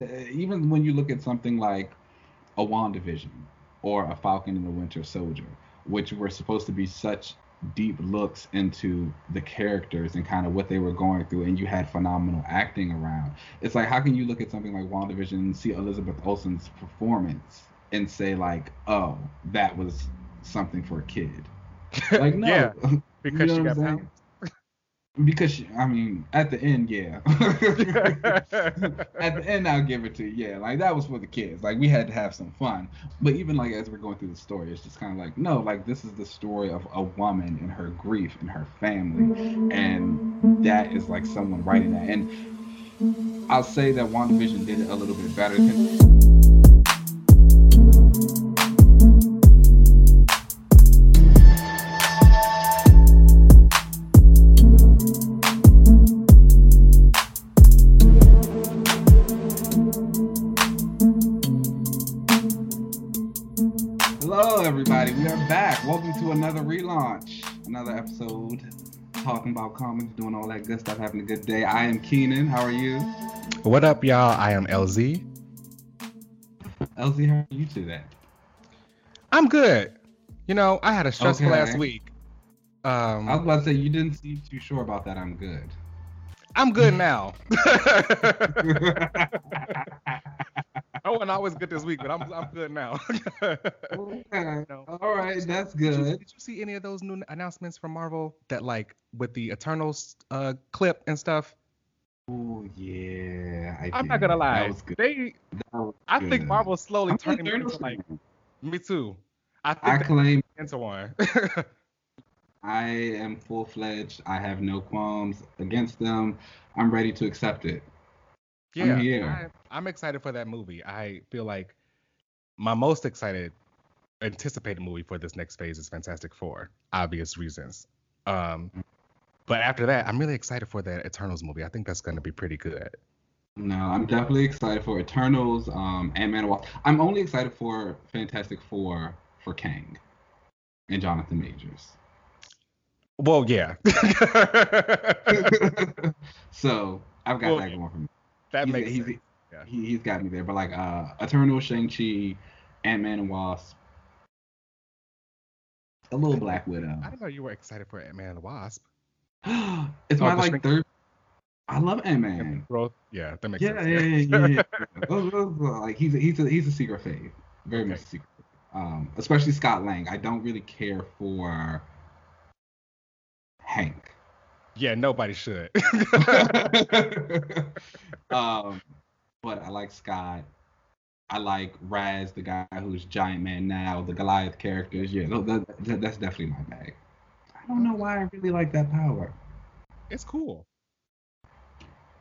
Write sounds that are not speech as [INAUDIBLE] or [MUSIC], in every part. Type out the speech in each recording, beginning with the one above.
Uh, even when you look at something like a WandaVision or a Falcon and the Winter Soldier, which were supposed to be such deep looks into the characters and kind of what they were going through, and you had phenomenal acting around. It's like, how can you look at something like WandaVision and see Elizabeth Olsen's performance and say, like, oh, that was something for a kid? [LAUGHS] Like, no. yeah, [LAUGHS] because You know she got powers. Because she, I mean, at the end, yeah. [LAUGHS] at the end, I'll give it to you. Yeah, like that was for the kids. Like we had to have some fun. But even like as we're going through the story, it's just kind of like no, like this is the story of a woman and her grief and her family, and that is like someone writing that. And I'll say that WandaVision did it a little bit better. Than, talking about comics, doing all that good stuff, having a good day. I am Keenan. How are you? What up, y'all? I am LZ. LZ, how are you today? I'm good. You know, I had a stressful Okay. last week. Um, I was about to say you didn't seem too sure about that. I'm good. I'm good [LAUGHS] now. [LAUGHS] [LAUGHS] [LAUGHS] I wasn't always good this week, but I'm I'm good now. [LAUGHS] okay. No. All right, that's Did you, good. did you see any of those new announcements from Marvel that like with the Eternals uh clip and stuff? Oh yeah, I I'm did. not gonna lie. That was good. They That was I think. Marvel's slowly I'm turning a them Thanos into like me too. I think I claim into one. [LAUGHS] I am full fledged. I have no qualms against them. I'm ready to accept it. Yeah, here. I, I'm excited for that movie. I feel like my most excited anticipated movie for this next phase is Fantastic Four, obvious reasons. Um, but after that, I'm really excited for that Eternals movie. I think that's going to be pretty good. No, I'm definitely excited for Eternals, um, Ant Man. Wasp. I'm only excited for Fantastic Four for Kang and Jonathan Majors. Well, yeah. [LAUGHS] [LAUGHS] so I've got Well, that going for me. That He's- makes he's, sense. Yeah. He, he's got me there. But like uh, Eternal, Shang Chi, Ant Man and Wasp, a little Black Widow. I didn't know you were excited for Ant Man and the Wasp. [GASPS] it's Oh, my like third. I love Ant-Man. Yeah, that makes Yeah, sense. yeah, yeah, yeah. yeah. [LAUGHS] Like he's a, he's a he's a secret fave, very much Okay. a secret. fave. Um, especially Scott Lang. I don't really care for Hank. Yeah, nobody should. [LAUGHS] um, but I like Scott. I like Raz, the guy who's Giant Man now, the Goliath characters. Yeah, no, that, that, that's definitely my bag. I don't know why I really like that power. it's cool.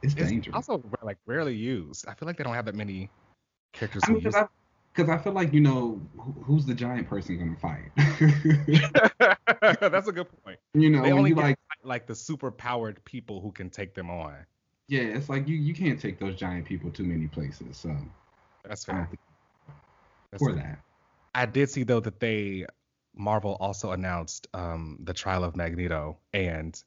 It's, It's dangerous. also like rarely used. I feel like they don't have that many characters I mean, because I, feel like you know who, who's the giant person gonna fight. [LAUGHS] [LAUGHS] That's a good point. you know, They only you like, like the super powered people who can take them on. yeah, it's like you you can't take those giant people too many places. So That's fair. That's for fair. that. I did see though that they Marvel also announced um the trial of Magneto and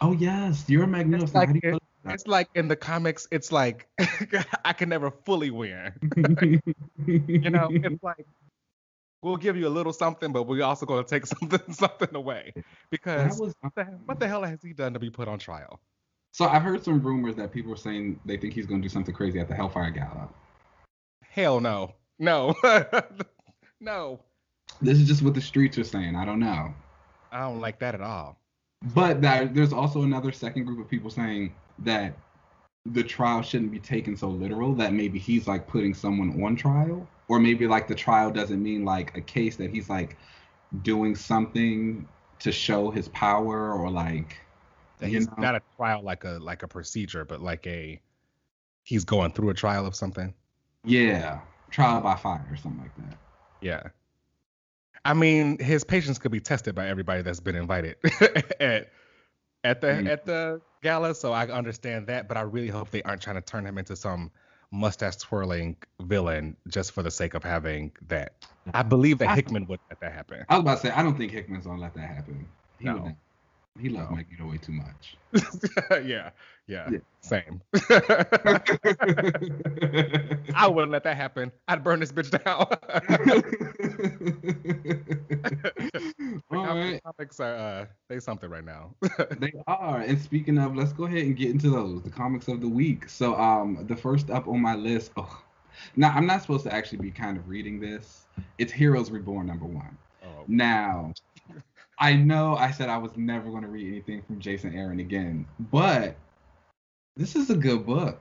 Oh yes, you're a Magneto. It's like How do you it- it's like in the comics it's like [LAUGHS] I can never fully win. [LAUGHS] [LAUGHS] You know, it's like we'll give you a little something, but we're also going to take [LAUGHS] something something away because was what the, what the hell has he done to be put on trial? so. I've heard some rumors that people are saying they think he's gonna do something crazy at the Hellfire Gala. Hell no, no, [LAUGHS] no. This is just what the streets are saying. I don't know. I don't like that at all. But that, there's also another second group of people saying that the trial shouldn't be taken so literal. That maybe he's like putting someone on trial, or maybe like the trial doesn't mean like a case that he's like doing something to show his power, or like That he's know? not a trial like a like a procedure, but like a he's going through a trial of something. yeah, trial by fire or something like that. Yeah. I mean, his patience could be tested by everybody that's been invited [LAUGHS] at at the Mm. at the gala, so I understand that. But I really hope they aren't trying to turn him into some mustache twirling villain just for the sake of having that. Mm-hmm. I believe that I- Hickman would let that happen. I was about to say I don't think Hickman's gonna let that happen. He No. wouldn't. He loves Magneto way too much. [LAUGHS] yeah, yeah, Yeah. same. [LAUGHS] I wouldn't let that happen. I'd burn this bitch down. [LAUGHS] Comics are uh, they something right now. [LAUGHS] They are. And speaking of, let's go ahead and get into those. The comics of the week. So um the first up on my list. Oh, now I'm not supposed to actually be kind of reading this. It's Heroes Reborn number one. oh, Now, I know I said I was never going to read anything from Jason Aaron again, but this is a good book.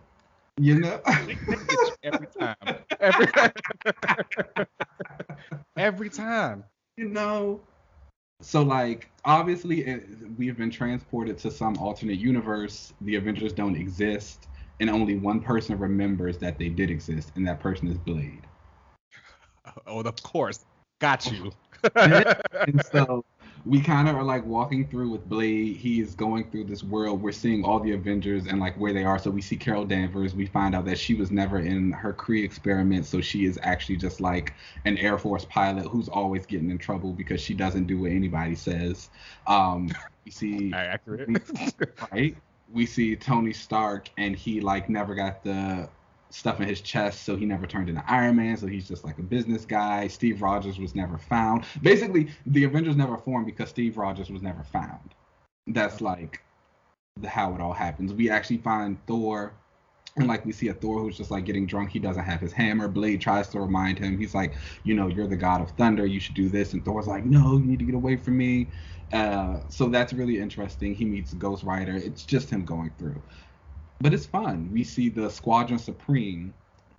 You know? [LAUGHS] they get you every time. Every [LAUGHS] every time. you know? So, like, obviously, it, we've been transported to some alternate universe. The Avengers don't exist, and only one person remembers that they did exist, and that person is Blade. [LAUGHS] Oh, of course. Got you. [LAUGHS] and so we kind of are like walking through with Blade. He is going through this world. We're seeing all the Avengers and like where they are. So we see Carol Danvers. We find out that she was never in her Kree experiment. So she is actually just like an Air Force pilot who's always getting in trouble because she doesn't do what anybody says. Um, we see [LAUGHS] Accurate. [LAUGHS] right? We see Tony Stark, and he like never got the stuff in his chest, so he never turned into Iron Man. So he's just like a business guy. Steve Rogers was never found. Basically, the Avengers never formed because Steve Rogers was never found. That's like the, how it all happens. We actually find Thor. And like we see a Thor who's just like getting drunk. He doesn't have his hammer. Blade tries to remind him. He's like, you know, you're the god of thunder. You should do this. And Thor's like, no, you need to get away from me. Uh, so that's really interesting. He meets Ghost Rider. It's just him going through. But it's fun. We see the Squadron Supreme.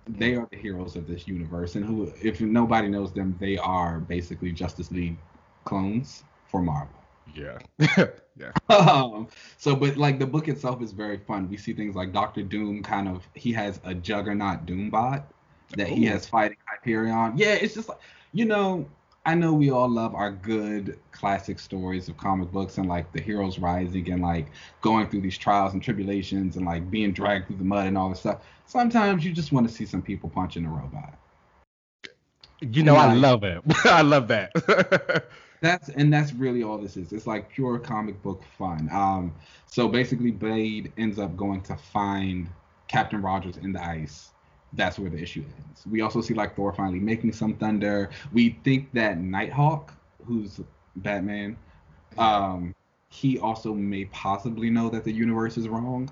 They are the heroes of this universe. And who, if nobody knows them, they are basically Justice League clones for Marvel. yeah. [LAUGHS] yeah. [LAUGHS] Um, so, but like the book itself is very fun. We see things like Doctor Doom kind of he has a Juggernaut Doombot that he has fighting Hyperion. Yeah, it's just like you know, I know we all love our good classic stories of comic books and like the heroes rising and like going through these trials and tribulations and like being dragged through the mud and all this stuff. Sometimes you just want to see some people punching a robot. You know, I love it. [LAUGHS] I love that. [LAUGHS] That's and that's really all this is. It's like pure comic book fun. Um, so basically, Blade ends up going to find Captain Rogers in the ice. That's where the issue ends. We also see like Thor finally making some thunder. We think that Nighthawk, who's Batman, um, he also may possibly know that the universe is wrong,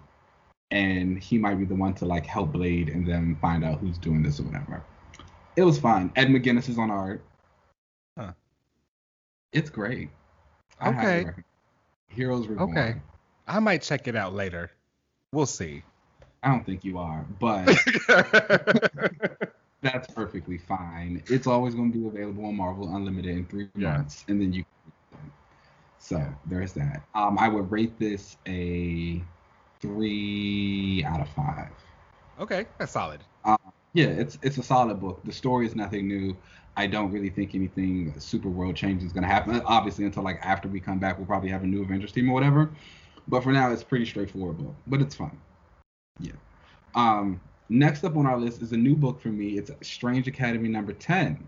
and he might be the one to like help Blade and then find out who's doing this or whatever. It was fun. Ed McGuinness is on art. Huh. It's great. I Okay. Heroes Reborn. Okay. I might check it out later. We'll see. I don't think you are, but [LAUGHS] that's perfectly fine. It's always going to be available on Marvel Unlimited in three Yeah. months, and then you. Can. So there's that. Um, I would rate this a three out of five. okay, that's solid. Yeah, it's it's a solid book. The story is nothing new. I don't really think anything super world changing is going to happen. Obviously, until like after we come back, we'll probably have a new Avengers team or whatever. But for now, it's pretty straightforward book. But it's fun. Yeah. Um, next up on our list is a new book for me. It's Strange Academy number ten.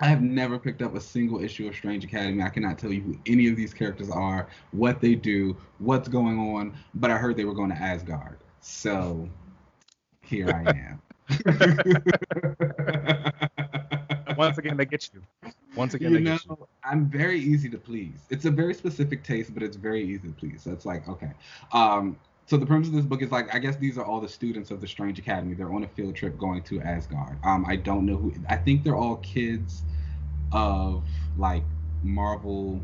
I have never picked up a single issue of Strange Academy. I cannot tell you who any of these characters are, what they do, what's going on. But I heard they were going to Asgard, so here I am. [LAUGHS] [LAUGHS] Once again, they get you. Once again, you they know, get you. I'm very easy to please. It's a very specific taste, but it's very easy to please. So it's like, okay. Um, so the premise of this book is like, I guess these are all the students of the Strange Academy. They're on a field trip going to Asgard. Um, I don't know who. I think they're all kids of like Marvel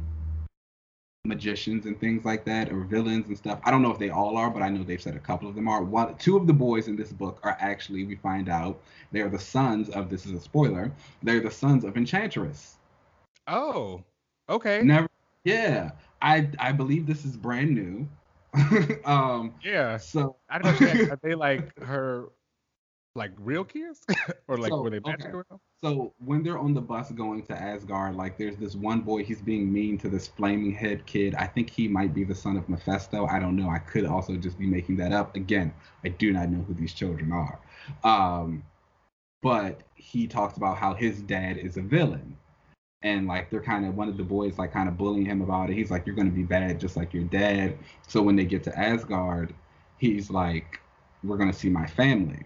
magicians and things like that, or villains and stuff. I don't know if they all are, but I know they've said a couple of them are. One, two of the boys in this book are actually, we find out, they are the sons of. This is a spoiler. They're the sons of Enchantress. Oh, okay. Never. Yeah, I I believe this is brand new. [LAUGHS] um. Yeah. So I don't know. [LAUGHS] Are they like her, like real kids, [LAUGHS] or like So, were they okay. magic around? so when they're on the bus going to Asgard, like there's this one boy. He's being mean to this flaming head kid. I think he might be the son of Mephisto. I don't know. I could also just be making that up. Again, I do not know who these children are. Um, but he talks about how his dad is a villain. And like they're kind of one of the boys like kind of bullying him about it. He's like, "You're gonna be bad just like your dad." So when they get to Asgard, he's like, "We're gonna see my family."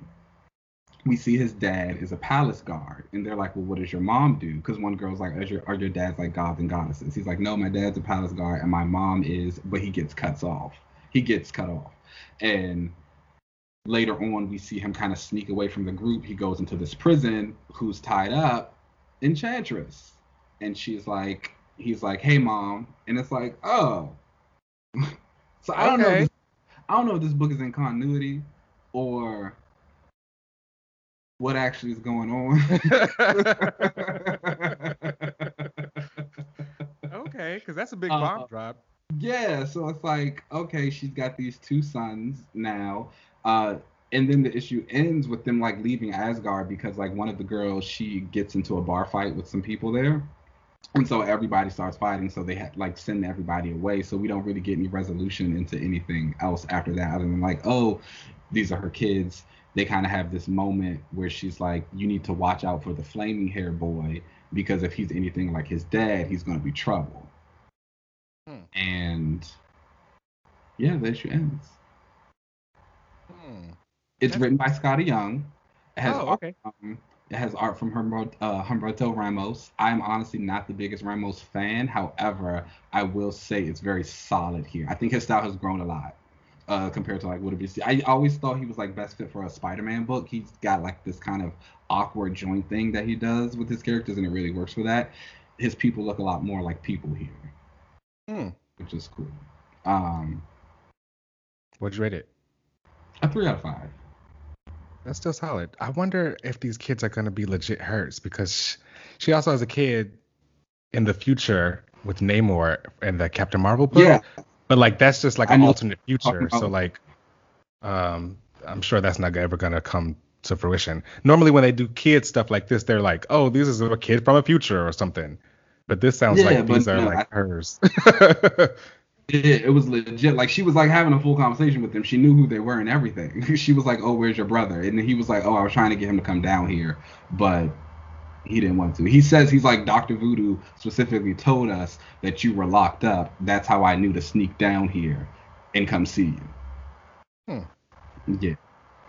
We see his dad is a palace guard, and they're like, "Well, what does your mom do?" Because one girl's like, "Are your, are your dad's like gods and goddesses?" He's like, "No, my dad's a palace guard, and my mom is," but he gets cuts off. He gets cut off, and later on we see him kind of sneak away from the group. He goes into this prison, who's tied up, Enchantress and she's like, he's like, hey mom, and it's like, oh. [LAUGHS] so I don't okay. know. This, I don't know if this book is in continuity or what actually is going on. [LAUGHS] okay, because that's a big bomb uh, drop. Yeah, so it's like, okay, she's got these two sons now. Uh, and then the issue ends with them like leaving Asgard because like one of the girls she gets into a bar fight with some people there and so everybody starts fighting so they had like send everybody away so we don't really get any resolution into anything else after that other than like oh these are her kids they kind of have this moment where she's like you need to watch out for the flaming hair boy because if he's anything like his dad he's going to be trouble hmm. and yeah the issue ends hmm. it's That's... written by Skottie Young it has oh, okay. Um, it has art from Humberto, uh, Humberto Ramos. I'm honestly not the biggest Ramos fan. However, I will say it's very solid here. I think his style has grown a lot uh, compared to like what it I always thought he was like best fit for a Spider-Man book. He's got like this kind of awkward joint thing that he does with his characters, and it really works for that. His people look a lot more like people here, hmm. which is cool. Um, What'd you rate it? A three out of five. That's still solid. I wonder if these kids are going to be legit hurts because she also has a kid in the future with Namor in the Captain Marvel book. Yeah. But like that's just like an alternate future. So like, um, I'm sure that's not ever gonna come to fruition. Normally when they do kid stuff like this, they're like, oh, this is a kid from a future or something. But this sounds yeah, like these are no, like I, hers. [LAUGHS] it, it was legit. Like she was like having a full conversation with them. She knew who they were and everything. [LAUGHS] she was like, "Oh, where's your brother?" And he was like, "Oh, I was trying to get him to come down here, but he didn't want to." He says he's like Doctor Voodoo specifically told us that you were locked up. That's how I knew to sneak down here and come see you. Hmm. Yeah.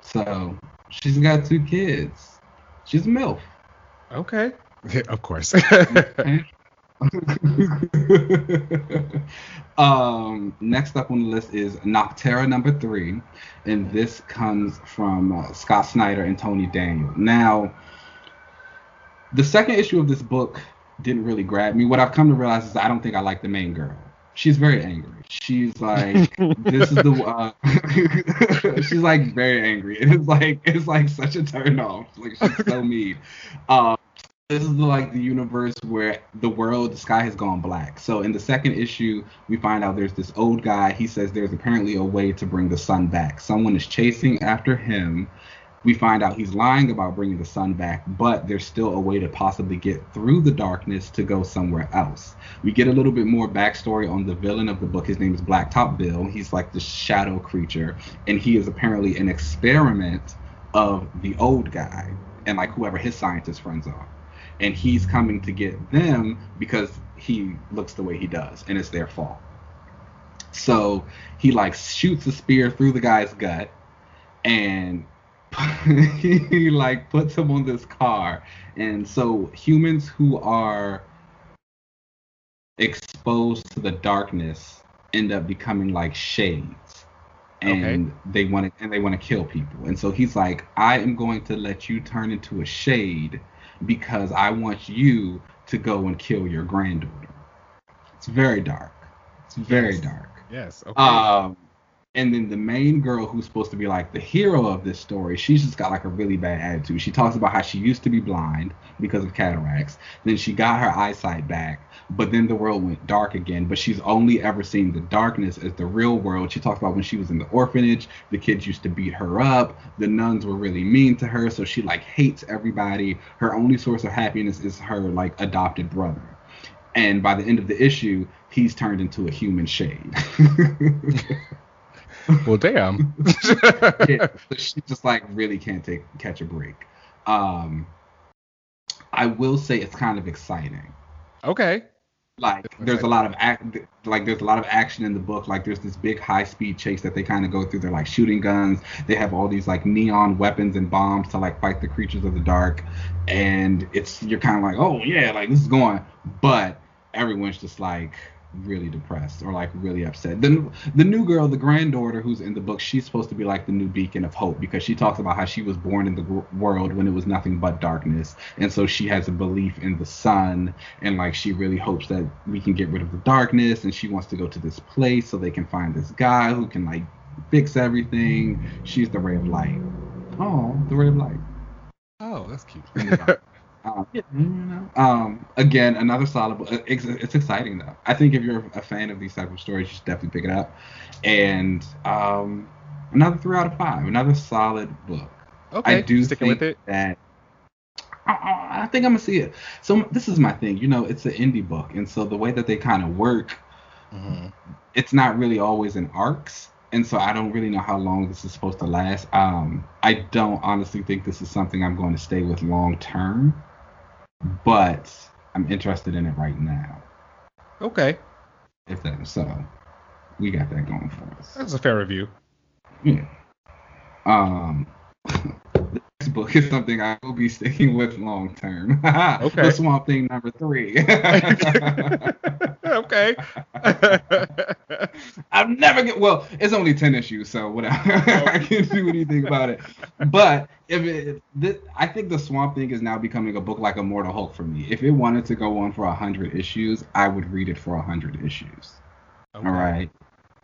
So she's got two kids. She's a milf. Okay. [LAUGHS] of course. [LAUGHS] [LAUGHS] um, next up on the list is Nocterra number three, and this comes from uh, Scott Snyder and Tony Daniel. Now, the second issue of this book didn't really grab me. What I've come to realize is I don't think I like the main girl. She's very angry. She's like, this is the. Uh, [LAUGHS] she's like very angry. [LAUGHS] It's like it's like such a turn off. Like she's so mean. Um, this is like the universe where the world, the sky has gone black. So in the second issue, we find out there's this old guy. He says there's apparently a way to bring the sun back. Someone is chasing after him. We find out he's lying about bringing the sun back, but there's still a way to possibly get through the darkness to go somewhere else. We get a little bit more backstory on the villain of the book. His name is Blacktop Bill. He's like the shadow creature, and he is apparently an experiment of the old guy and like whoever his scientist friends are and he's coming to get them because he looks the way he does and it's their fault. So he like shoots a spear through the guy's gut and [LAUGHS] he like puts him on this car. And so humans who are exposed to the darkness end up becoming like shades. And okay. they want to and they want to kill people. And so he's like i am going to let you turn into a shade because I want you to go and kill your granddaughter. It's very dark. It's very yes. dark. Yes. Okay. Um, and then the main girl who's supposed to be like the hero of this story, she's just got like a really bad attitude. She talks about how she used to be blind because of cataracts. Then she got her eyesight back, but then the world went dark again. But she's only ever seen the darkness as the real world. She talks about when she was in the orphanage, the kids used to beat her up, the nuns were really mean to her, so she like hates everybody. Her only source of happiness is her like adopted brother. And by the end of the issue, he's turned into a human shade. [LAUGHS] well, damn. [LAUGHS] yeah, [LAUGHS] she just like really can't take catch a break. Um, I will say it's kind of exciting Okay. Like there's a lot of act, like there's a lot of action in the book. Like there's this big high speed chase that they kind of go through. They're like shooting guns. They have all these like neon weapons and bombs to like fight the creatures of the dark. And it's you're kind of like, oh yeah, like this is going. But everyone's just like really depressed or like really upset. The the new girl, the granddaughter who's in the book, she's supposed to be like the new beacon of hope because she talks about how she was born in the world when it was nothing but darkness, and so she has a belief in the sun and like she really hopes that we can get rid of the darkness and she wants to go to this place so they can find this guy who can like fix everything. She's the ray of light. Oh, the ray of light. Oh, that's cute. [LAUGHS] Um, yeah, you know, um, again, another solid. book. It's, it's exciting though. I think if you're a fan of these type of stories, you should definitely pick it up. And um, another three out of five. Another solid book. Okay. I do Sticking think with it. that. I, I think I'm gonna see it. So this is my thing. You know, it's an indie book, and so the way that they kind of work, Mhm. it's not really always in arcs and so i don't really know how long this is supposed to last um i don't honestly think this is something i'm going to stay with long term but i'm interested in it right now Okay. if that so we got that going for us That's a fair review. yeah um [LAUGHS] book is something i will be [LAUGHS] sticking with long term [LAUGHS] Okay. the swamp thing number three [LAUGHS] okay. I'm never get well. It's only ten issues, so whatever. I can't do anything about it. But if it, this, I think the Swamp Thing is now becoming a book like Immortal Hulk for me. If it wanted to go on for a hundred issues, I would read it for a hundred issues. Okay. All right.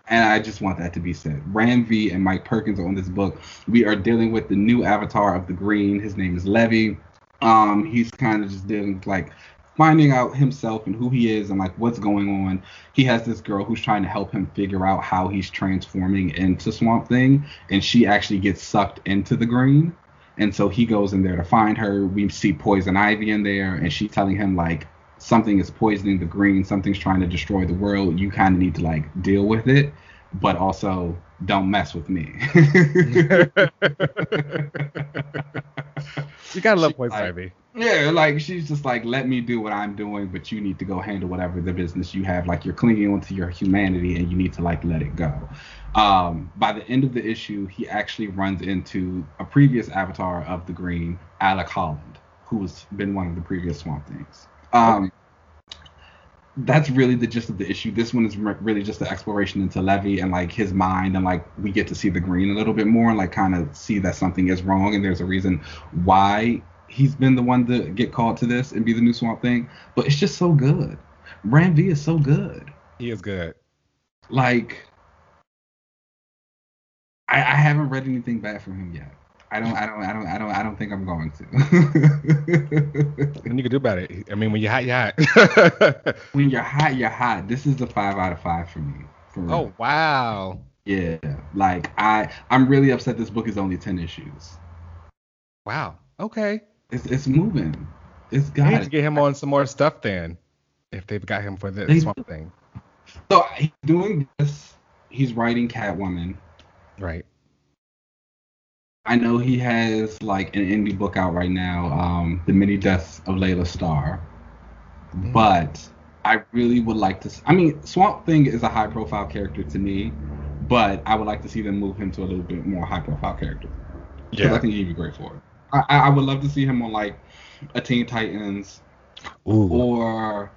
And I just want that to be said. Ram V and Mike Perkins are on this book. We are dealing with the new avatar of the Green. His name is Levi. Um, he's kind of just dealing with like finding out himself and who he is and like what's going on. He has this girl who's trying to help him figure out how he's transforming into Swamp Thing, and she actually gets sucked into the Green. And so he goes in there to find her. We see Poison Ivy in there, and she's telling him like something is poisoning the green, something's trying to destroy the world. You kind of need to like deal with it, but also don't mess with me. You gotta love Poison like- Ivy. yeah, like she's just like, let me do what I'm doing, but you need to go handle whatever the business you have. Like you're clinging onto your humanity, and you need to like let it go. Um, by the end of the issue, he actually runs into a previous avatar of the Green, Alec Holland, who's been one of the previous Swamp Things. Um, that's really the gist of the issue. This one is re- really just an exploration into Levi and like his mind, and like we get to see the Green a little bit more, and like kind of see that something is wrong, and there's a reason why he's been the one to get called to this and be the new Swamp Thing. But it's just so good. Ram V is so good. He is good. Like, I, I haven't read anything bad from him yet. I don't. I don't. I don't. I don't. I don't think I'm going to. [LAUGHS] Nothing you can do about it. I mean, when you're hot, you're hot. [LAUGHS] when you're hot, you're hot. This is a five out of five for me. For real. oh wow. yeah. Like I, I'm really upset. This book is only ten issues. Wow. Okay. It's it's moving. It's got need to get him on some more stuff then. If they've got him for this They- swamp thing. So he's doing this. He's writing Catwoman. Right. I know he has like an indie book out right now, um, The Many Deaths of Layla Starr. Mm. But I really would like to. I mean, Swamp Thing is a high profile character to me, but I would like to see them move him to a little bit more high profile character. Because I think he'd be great for it. I, I I would love to see him on like a Teen Titans Ooh. or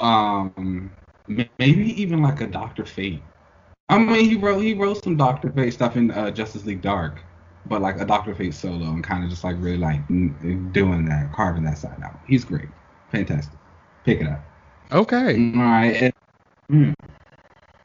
um maybe even like a Doctor Fate. I mean, he wrote he wrote some Doctor Fate stuff in uh, Justice League Dark, but like a Doctor Fate solo and kind of just like really like doing that, carving that side out. He's great, fantastic. Pick it up. Okay. All right. And, mm.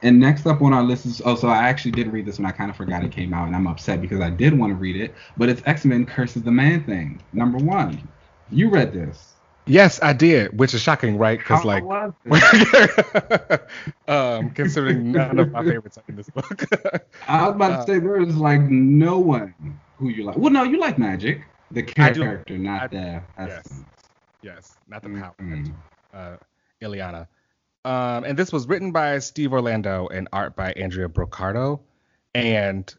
and next up on our list is oh, so I actually did read this one. I kind of forgot it came out, and I'm upset because I did want to read it. But it's X Men Curses the Man thing, number one. You read this. Yes, I did, which is shocking, right? Because like, [LAUGHS] um, considering none of my favorites are in this book. I was about Uh, to say there is like no one who you like. Well, no, you like Magik, the do. character, not I- the. yes. essence. yes, not the power. Mm. uh, Illyana. Um, and this was written by Steve Orlando and art by Andrea Broccardo. And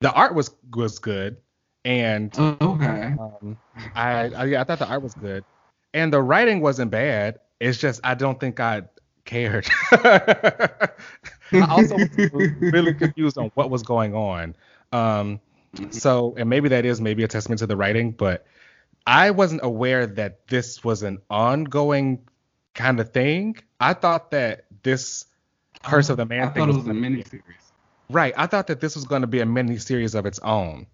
the art was was good. And Oh, okay. um, I, I yeah, I thought the art was good. and the writing wasn't bad. It's just I don't think I cared. [LAUGHS] I also was really confused on what was going on. Um, so, and maybe that is maybe a testament to the writing, but I wasn't aware that this was an ongoing kind of thing. I thought that this Curse of the Man I thing thought it was a miniseries. Right. I thought that this was going to be a mini series of its own,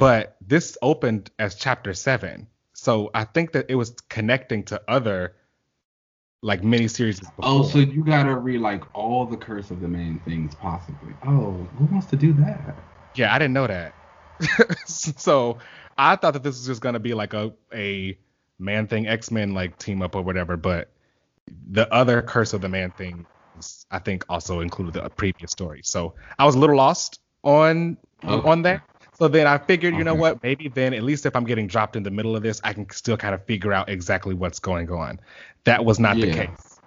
but this opened as chapter seven. So I think that it was connecting to other like mini series. Oh, so you gotta read like all the Curse of the Man things possibly. Oh, who wants to do that? yeah, I didn't know that. [LAUGHS] so I thought that this was just going to be like a a Man Thing X Men like team up or whatever, but the other Curse of the Man Thing I think also included the previous story. So I was a little lost on Okay. on that. So then I figured, you know Okay. what? Maybe then, at least if I'm getting dropped in the middle of this, I can still kind of figure out exactly what's going on. That was not the case.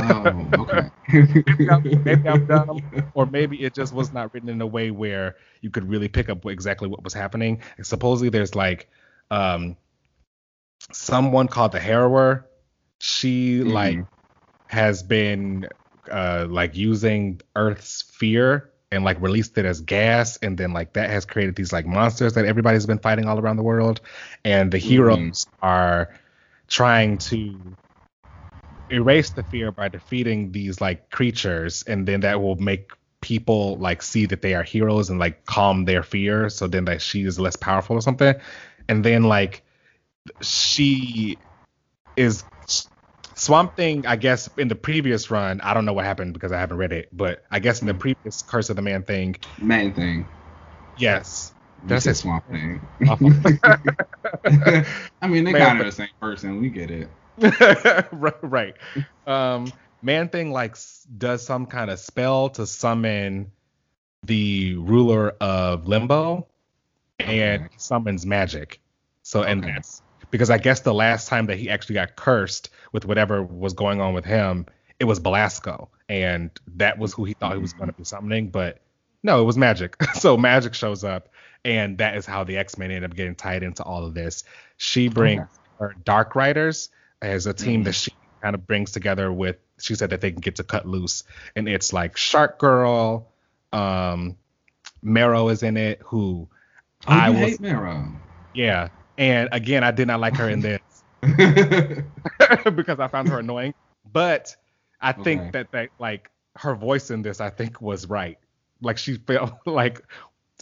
Oh, okay. [LAUGHS] maybe, I'm, maybe I'm [LAUGHS] dumb, or maybe it just was not written in a way where you could really pick up exactly what was happening. Supposedly, there's like um, someone called the Harrower. She Mhm. like has been uh, like using Earth's fear and like released it as gas, and then like that has created these like monsters that everybody's been fighting all around the world, and the heroes mm-hmm. are trying to erase the fear by defeating these like creatures and then that will make people like see that they are heroes and like calm their fear so then that she is less powerful or something. And then like she is Swamp Thing, I guess in the previous run, I don't know what happened because I haven't read it, but I guess in the previous Curse of the Man thing, Man thing. yes. That's said it. Swamp Thing. [LAUGHS] I mean, they Man kind of the same person. We get it. [LAUGHS] right, right. Um, Man Thing like does some kind of spell to summon the ruler of Limbo, and Okay. summons Magik. So and Okay. that's because I guess the last time that he actually got cursed with whatever was going on with him, it was Belasco, and that was who he thought he was going to be summoning, but no, it was Magik. [LAUGHS] so Magik shows up, and that is how the X Men end up getting tied into all of this. She brings Okay. her Dark Riders as a team that she kind of brings together with. She said that they can get to cut loose, and it's like Shark Girl, um, Marrow is in it, who Oh, I was- hate Marrow. yeah. And again, I did not like her in this [LAUGHS] [LAUGHS] because I found her annoying. But I think Okay. that that like her voice in this, I think was right. Like she felt [LAUGHS] like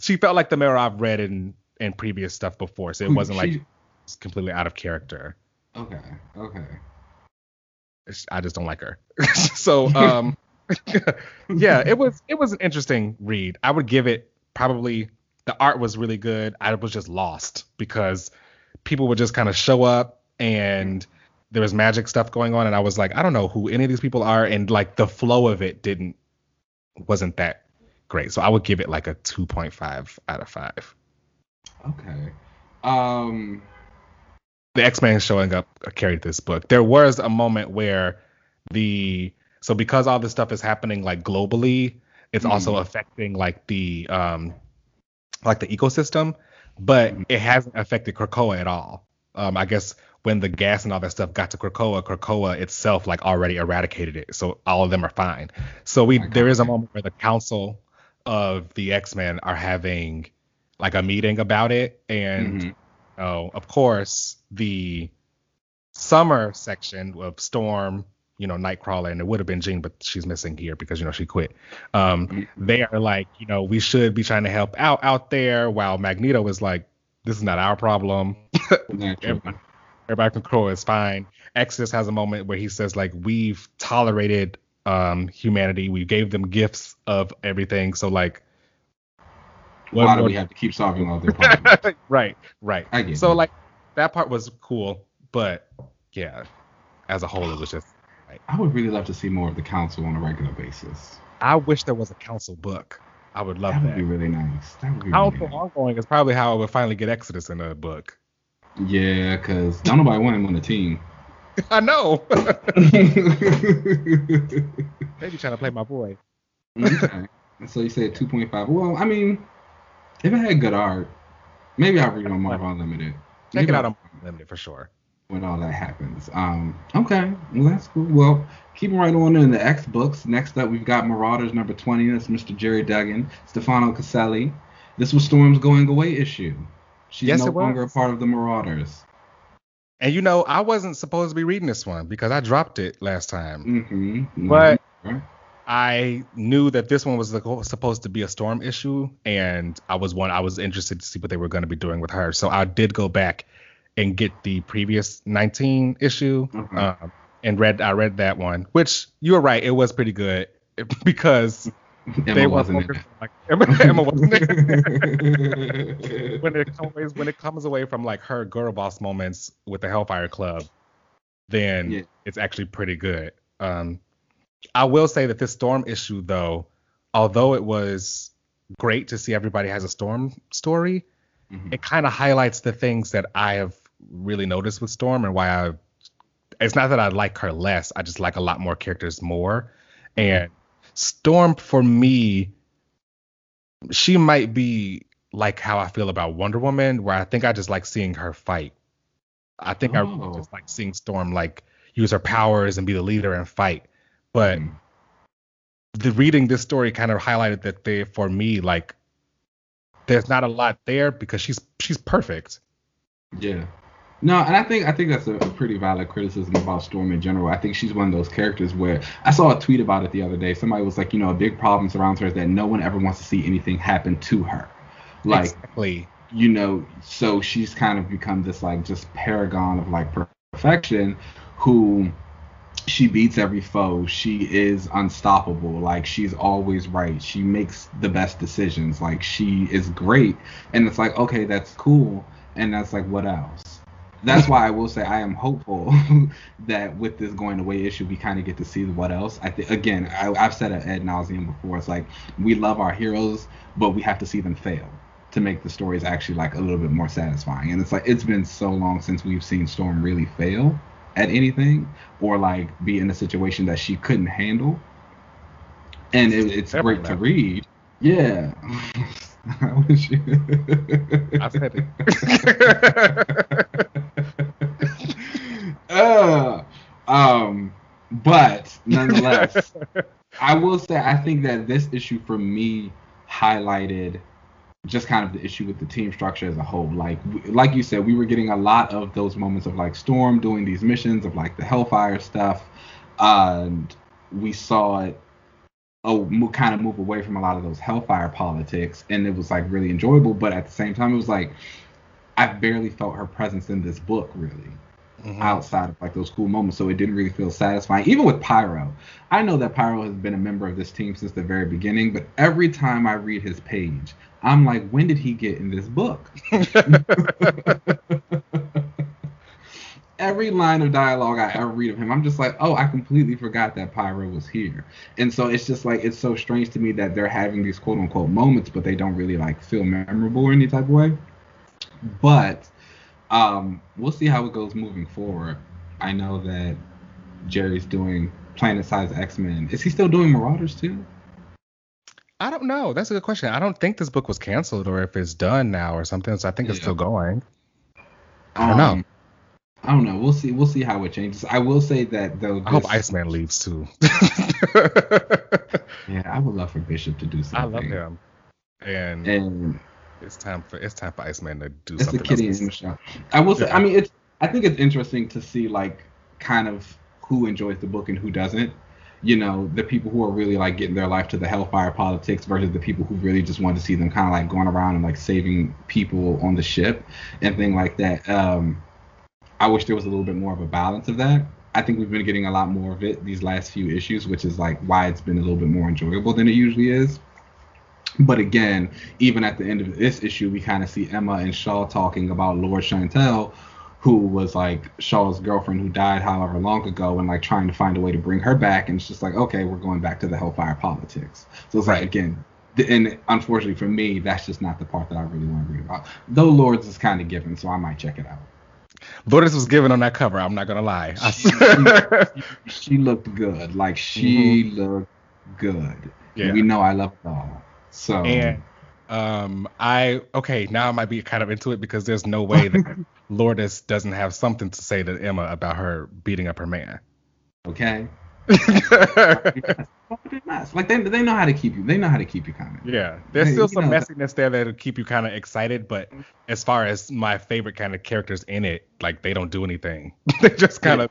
she felt like the Marrow I've read in in previous stuff before, so it wasn't like She- it's completely out of character. Okay. Okay. I just don't like her. so um, yeah, it was it was an interesting read. I would give it probably the art was really good. I was just lost because people would just kind of show up and there was magic stuff going on and I was like, I don't know who any of these people are and like the flow of it didn't wasn't that great. So I would give it like a 2.5 out of 5. Okay. Um. the X-Men showing up carried this book. There was a moment where the so because all this stuff is happening like globally, it's also Mhm. affecting like the um like the ecosystem, but it hasn't affected Krakoa at all. Um, I guess when the gas and all that stuff got to Krakoa, Krakoa itself like already eradicated it, so all of them are fine. So we there is a moment where the council of the X-Men are having like a meeting about it, and mhm. Oh, of course, the summer section of Storm, you know, Nightcrawler, and it would have been Jean, but she's missing here because you know she quit. Um, they are like, you know, we should be trying to help out out there, while Magneto is like, this is not our problem. [LAUGHS] Everybody, everybody can crow, it's fine. Exodus has a moment where he says like, we've tolerated um humanity, we gave them gifts of everything, so like. what Why do more- we have to keep solving all their problems? [LAUGHS] right, right. So like that part was cool, but yeah, as a whole, it was just. I would really love to see more of the council on a regular basis. I wish there was a council book. I would love That would that. be really nice. That would be Council really nice. ongoing is probably how I would finally get Exodus in a book. Yeah, because don't nobody want him on the team. [LAUGHS] I know. [LAUGHS] okay. Maybe trying to play my boy. So you said 2.5. Well, I mean, if it had good art, maybe I'll read it on Marvel Unlimited. Check Maybe it out on Limited for sure. When all that happens. Um, okay, well that's cool. Well, keeping right on in the X books. Next up, we've got Marauders number 20. That's Mr. Gerry Duggan, Stefano Caselli. This was Storm's going away issue. She's Yes, no it was. longer a part of the Marauders. And you know, I wasn't supposed to be reading this one because I dropped it last time. Mm-hmm. But- Mhm. I knew that this one was the- supposed to be a storm issue, and I was one. I was interested to see what they were going to be doing with her. So I did go back and get the previous 19 issue, Mhm. um, and read. I read that one, which you were right. It was pretty good [LAUGHS] because Emma they wasn't on, like Emma, Emma wasn't it. [LAUGHS] when it comes when it comes away from like her girl boss moments with the Hellfire Club, then Yeah. it's actually pretty good. Um, I will say that this storm issue though, although it was great to see everybody has a storm story, Mhm. it kind of highlights the things that I have really noticed with Storm and why I. It's not that I like her less. I just like a lot more characters more. And Storm for me, she might be like how I feel about Wonder Woman, where I think I just like seeing her fight. I think I Oh. really just like seeing Storm like use her powers and be the leader and fight. But Mhm. the reading this story kind of highlighted that they for me like there's not a lot there because she's she's perfect. Yeah. No, and I think I think that's a, a pretty valid criticism about Storm in general. I think she's one of those characters where I saw a tweet about it the other day. Somebody was like, you know, a big problem surrounds her is that no one ever wants to see anything happen to her. Like, exactly. you know, so she's kind of become this like just paragon of like perfection who she beats every foe. She is unstoppable. Like she's always right. She makes the best decisions. Like she is great. And it's like, okay, that's cool. And that's like, what else? That's why I will say I am hopeful [LAUGHS] that with this going away issue, we kind of get to see what else. I think again, I, I've said it ad nauseum before. It's like we love our heroes, but we have to see them fail to make the stories actually like a little bit more satisfying. And it's like it's been so long since we've seen Storm really fail at anything or like be in a situation that she couldn't handle. And it, it's Never great to read. Yeah. [LAUGHS] [LAUGHS] I wish you- I said [LAUGHS] uh, um, but nonetheless, [LAUGHS] I will say I think that this issue for me highlighted just kind of the issue with the team structure as a whole. Like, w- like you said, we were getting a lot of those moments of like Storm doing these missions of like the Hellfire stuff, and we saw it oh, kind of move away from a lot of those Hellfire politics, and it was like really enjoyable. But at the same time, it was like I barely felt her presence in this book really Mhm. outside of like those cool moments, so it didn't really feel satisfying. Even with Pyro, I know that Pyro has been a member of this team since the very beginning, but every time I read his page, I'm like, when did he get in this book? [LAUGHS] [LAUGHS] every line of dialogue I ever read of him, I'm just like, oh, I completely forgot that Pyro was here. And so it's just like it's so strange to me that they're having these quote unquote moments, but they don't really like feel memorable in any type of way. But um, we'll see how it goes moving forward. I know that Gerry's doing Planet Size X Men. Is he still doing Marauders too? I don't know. That's a good question. I don't think this book was canceled or if it's done now or something. So I think it's still going. I don't know. I don't know. We'll see. We'll see how it changes. I will say that though. I hope Iceman leaves too. [LAUGHS] Yeah, I would love for Bishop to do something. I love him. And And it's time for it's time for Iceman to do it's the something kitty else. in the. I will say. Yeah. I mean, it's. I think it's interesting to see like kind of who enjoys the book and who doesn't. You know, the people who are really like getting their life to the hellfire politics versus the people who really just want to see them kind of like going around and like saving people on the ship and thing like that. Um, I wish there was a little bit more of a balance of that. I think we've been getting a lot more of it these last few issues, which is like why it's been a little bit more enjoyable than it usually is. But again, even at the end of this issue, we kind of see Emma and Shaw talking about Lourdes Chantel, who was like Shaw's girlfriend who died however long ago, and like trying to find a way to bring her back. And it's just like, okay, we're going back to the Hellfire politics. So it's Right. like again, th- and unfortunately for me, that's just not the part that I really want to read about. Though Lourdes is kind of given, so I might check it out. Lourdes was given on that cover. I'm not gonna lie. I- She looked [LAUGHS] good, like she looked good. Mm-hmm. Yeah. We know I love all. So and Um, I okay now I might be kind of into it because there's no way that [LAUGHS] Lourdes doesn't have something to say to Emma about her beating up her man. Okay. Like they, they know how to keep you. They know how to keep you kind of. Yeah, there's still some know, messiness there that'll keep you kind of excited, but mm-hmm. as far as my favorite kind of characters in it, like they don't do anything. [LAUGHS] they just kind of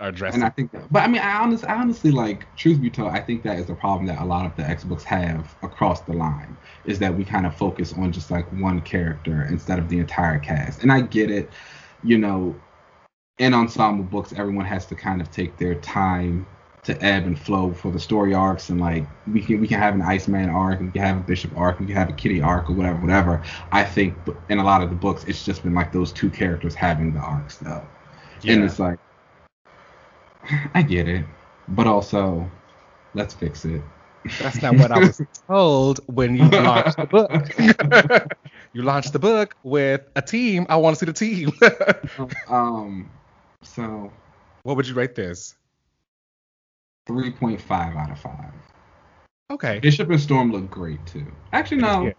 are dressed. And I think that, but I mean, I honestly, I honestly like, truth be told, I think that is a problem that a lot of the X books have across the line, is that we kind of focus on just like one character instead of the entire cast. And I get it, you know, in ensemble books, everyone has to kind of take their time to ebb and flow for the story arcs and like we can we can have an Iceman arc, and we can have a Bishop arc, we can have a Kitty arc or whatever, whatever. I think in a lot of the books it's just been like those two characters having the arcs though. Yeah. And it's like [SIGHS] I get it. But also let's fix it. That's not what I was [LAUGHS] told when you launched the book. [LAUGHS] you launched the book with a team. I want to see the team. [LAUGHS] um so what would you rate this? 3.5 out of 5. Okay. Bishop and Storm look great too. Actually, no. Yeah.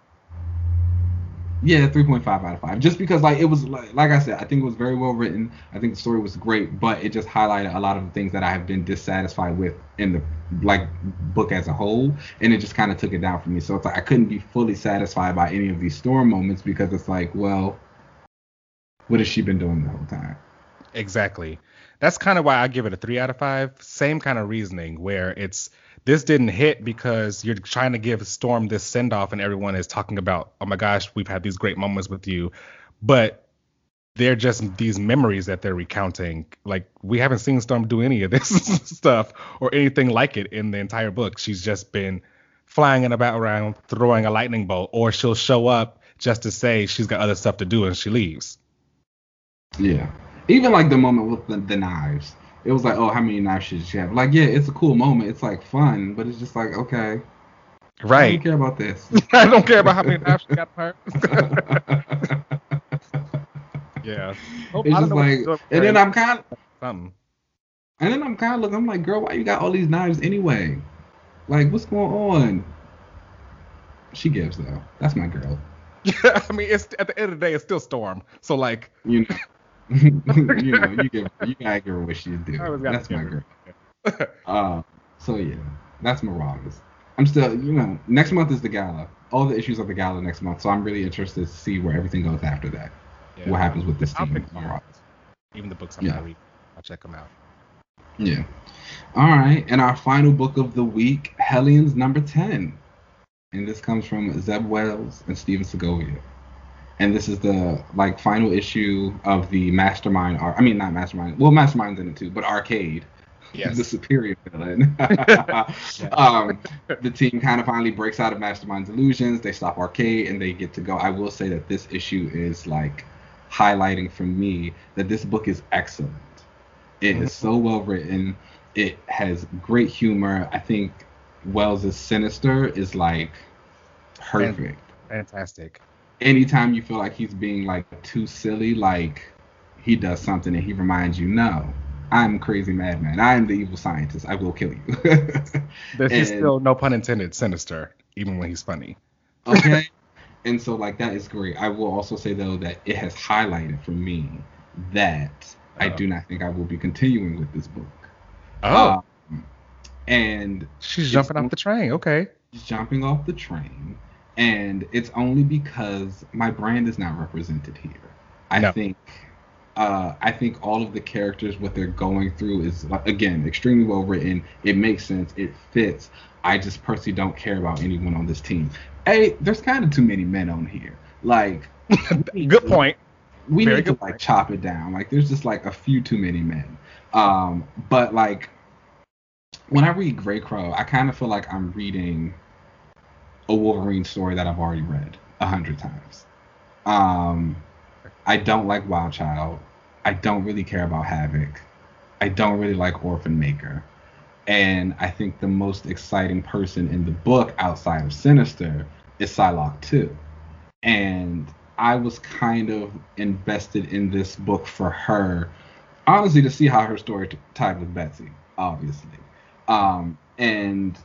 Yeah, 3.5 out of 5. Just because like it was like, like I said, I think it was very well written. I think the story was great, but it just highlighted a lot of the things that I have been dissatisfied with in the like book as a whole, and it just kind of took it down for me. So it's like I couldn't be fully satisfied by any of these storm moments because it's like, well, what has she been doing the whole time? Exactly that's kind of why I give it a three out of five. Same kind of reasoning where it's this didn't hit because you're trying to give Storm this send off and everyone is talking about, oh my gosh, we've had these great moments with you, but they're just these memories that they're recounting. Like we haven't seen Storm do any of this [LAUGHS] stuff or anything like it in the entire book. She's just been flying in about around throwing a lightning bolt, or she'll show up just to say she's got other stuff to do and she leaves. Yeah. Even like the moment with the, the knives. It was like, oh, how many knives should she have? Like, yeah, it's a cool moment. It's like fun, but it's just like, okay. Right. I don't care about this. [LAUGHS] I don't care about how many knives she got her. [LAUGHS] yeah. Hope, it's just like, and then I'm kind of something. And then I'm kind of looking. I'm like, girl, why you got all these knives anyway? Like, what's going on? She gives though. That's my girl. Yeah, [LAUGHS] I mean, it's at the end of the day, it's still Storm. So like, you know, [LAUGHS] you know, you give you gotta give her what she's due. That's my girl. uh, so yeah, that's Marauders. I'm still, you know, next month is the gala. All the issues of the gala next month, so I'm really interested to see where everything goes after that. Yeah. What happens with this team? Marauders. Even the books I'm yeah. read, I'll check them out. Yeah. All right, and our final book of the week, Hellions number ten, and this comes from Zeb Wells and Stephen Segovia and this is the like final issue of the Mastermind. I mean, not Mastermind. Well, Mastermind's in it too, but Arcade. Yes. The superior villain. [LAUGHS] [LAUGHS] um, the team kind of finally breaks out of Mastermind's illusions. They stop Arcade and they get to go. I will say that this issue is like highlighting for me that this book is excellent. It is so well written. It has great humor. I think Wells's Sinister is like perfect. Fantastic anytime you feel like he's being like too silly, like he does something and he reminds you, no, I'm crazy madman. I am the evil scientist. I will kill you. [LAUGHS] but he's still, no pun intended, sinister, even when he's funny. [LAUGHS] okay. And so like that is great. I will also say though that it has highlighted for me that I do not think I will be continuing with this book. Oh. Um, and she's jumping off the train. Okay. She's jumping off the train and it's only because my brand is not represented here. I no. think uh, I think all of the characters, what they're going through, is again extremely well written. It makes sense. It fits. I just personally don't care about anyone on this team. Hey, there's kind of too many men on here. Like, [LAUGHS] good point. We Very need to like chop it down. Like, there's just like a few too many men. Um, but like when I read Greycrow, I kind of feel like I'm reading a Wolverine story that I've already read a hundred times. Um, I don't like Wild Child. I don't really care about Havoc. I don't really like Orphan Maker. And I think the most exciting person in the book outside of Sinister is Psylocke 2. And I was kind of invested in this book for her, honestly, to see how her story t- tied with Betsy, obviously. Um, and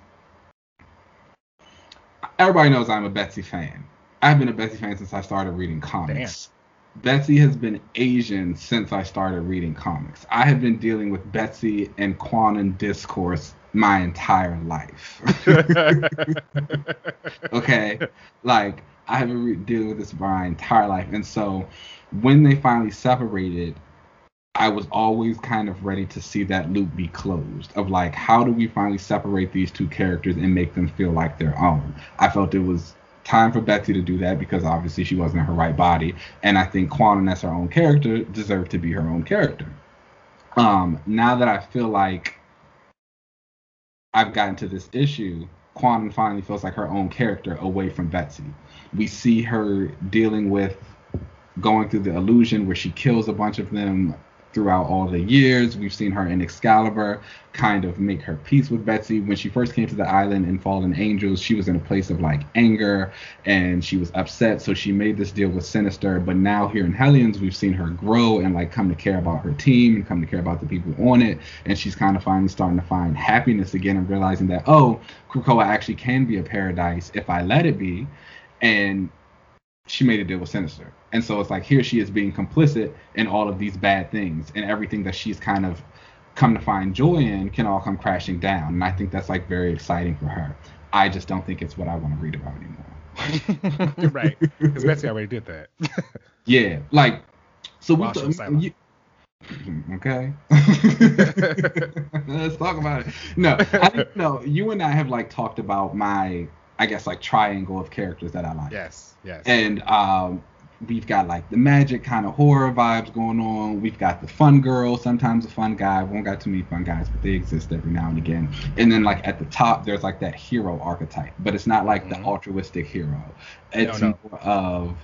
everybody knows I'm a Betsy fan. I've been a Betsy fan since I started reading comics. Damn. Betsy has been Asian since I started reading comics. I have been dealing with Betsy and Kwannon discourse my entire life. [LAUGHS] okay, like I have been re- dealing with this my entire life, and so when they finally separated, I was always kind of ready to see that loop be closed of like, how do we finally separate these two characters and make them feel like their own? I felt it was time for Betsy to do that because obviously she wasn't in her right body, and I think Kwannon as her own character deserved to be her own character. Um, now that I feel like I've gotten to this issue, Kwannon finally feels like her own character away from Betsy. We see her dealing with going through the illusion where she kills a bunch of them throughout all the years. We've seen her in Excalibur kind of make her peace with Betsy. When she first came to the island in Fallen Angels, she was in a place of like anger and she was upset. So she made this deal with Sinister. But now here in Hellions, we've seen her grow and like come to care about her team and come to care about the people on it. And she's kind of finally starting to find happiness again and realizing that, oh, Krakoa actually can be a paradise if I let it be. And she made a deal with Sinister. And so it's like here she is being complicit in all of these bad things and everything that she's kind of come to find joy in can all come crashing down. And I think that's like very exciting for her. I just don't think it's what I want to read about anymore. [LAUGHS] right. Because Betsy already did that. [LAUGHS] yeah. Like, so we. Th- hmm, okay. [LAUGHS] Let's talk about it. No, I no. You and I have like talked about my, I guess like triangle of characters that I like. Yes. Yes. And um, we've got like the magic kind of horror vibes going on. We've got the fun girl, sometimes a fun guy. We won't got too many fun guys, but they exist every now and again. And then like at the top, there's like that hero archetype, but it's not like mm-hmm. the altruistic hero. It's no, no. more of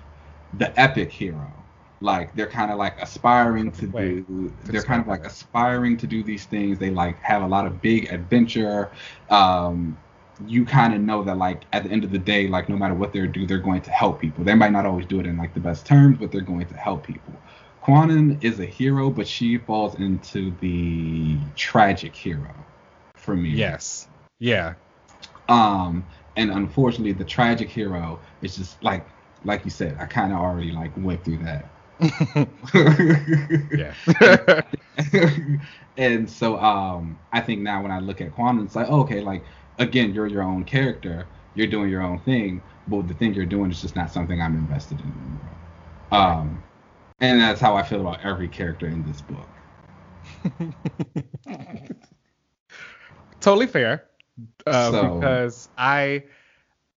the epic hero. Like they're kind of like aspiring to Wait, do. They're kind of like aspiring to do these things. They like have a lot of big adventure. Um, you kind of know that like at the end of the day like no matter what they do they're going to help people. They might not always do it in like the best terms but they're going to help people. Kwannon is a hero but she falls into the tragic hero for me. Yes. Yeah. Um and unfortunately the tragic hero is just like like you said i kind of already like went through that. [LAUGHS] Yeah. [LAUGHS] And so um i think now when i look at Kwannon it's like oh, okay like again, you're your own character. You're doing your own thing, but the thing you're doing is just not something I'm invested in anymore. Um, and that's how I feel about every character in this book. [LAUGHS] totally fair, uh, so, because I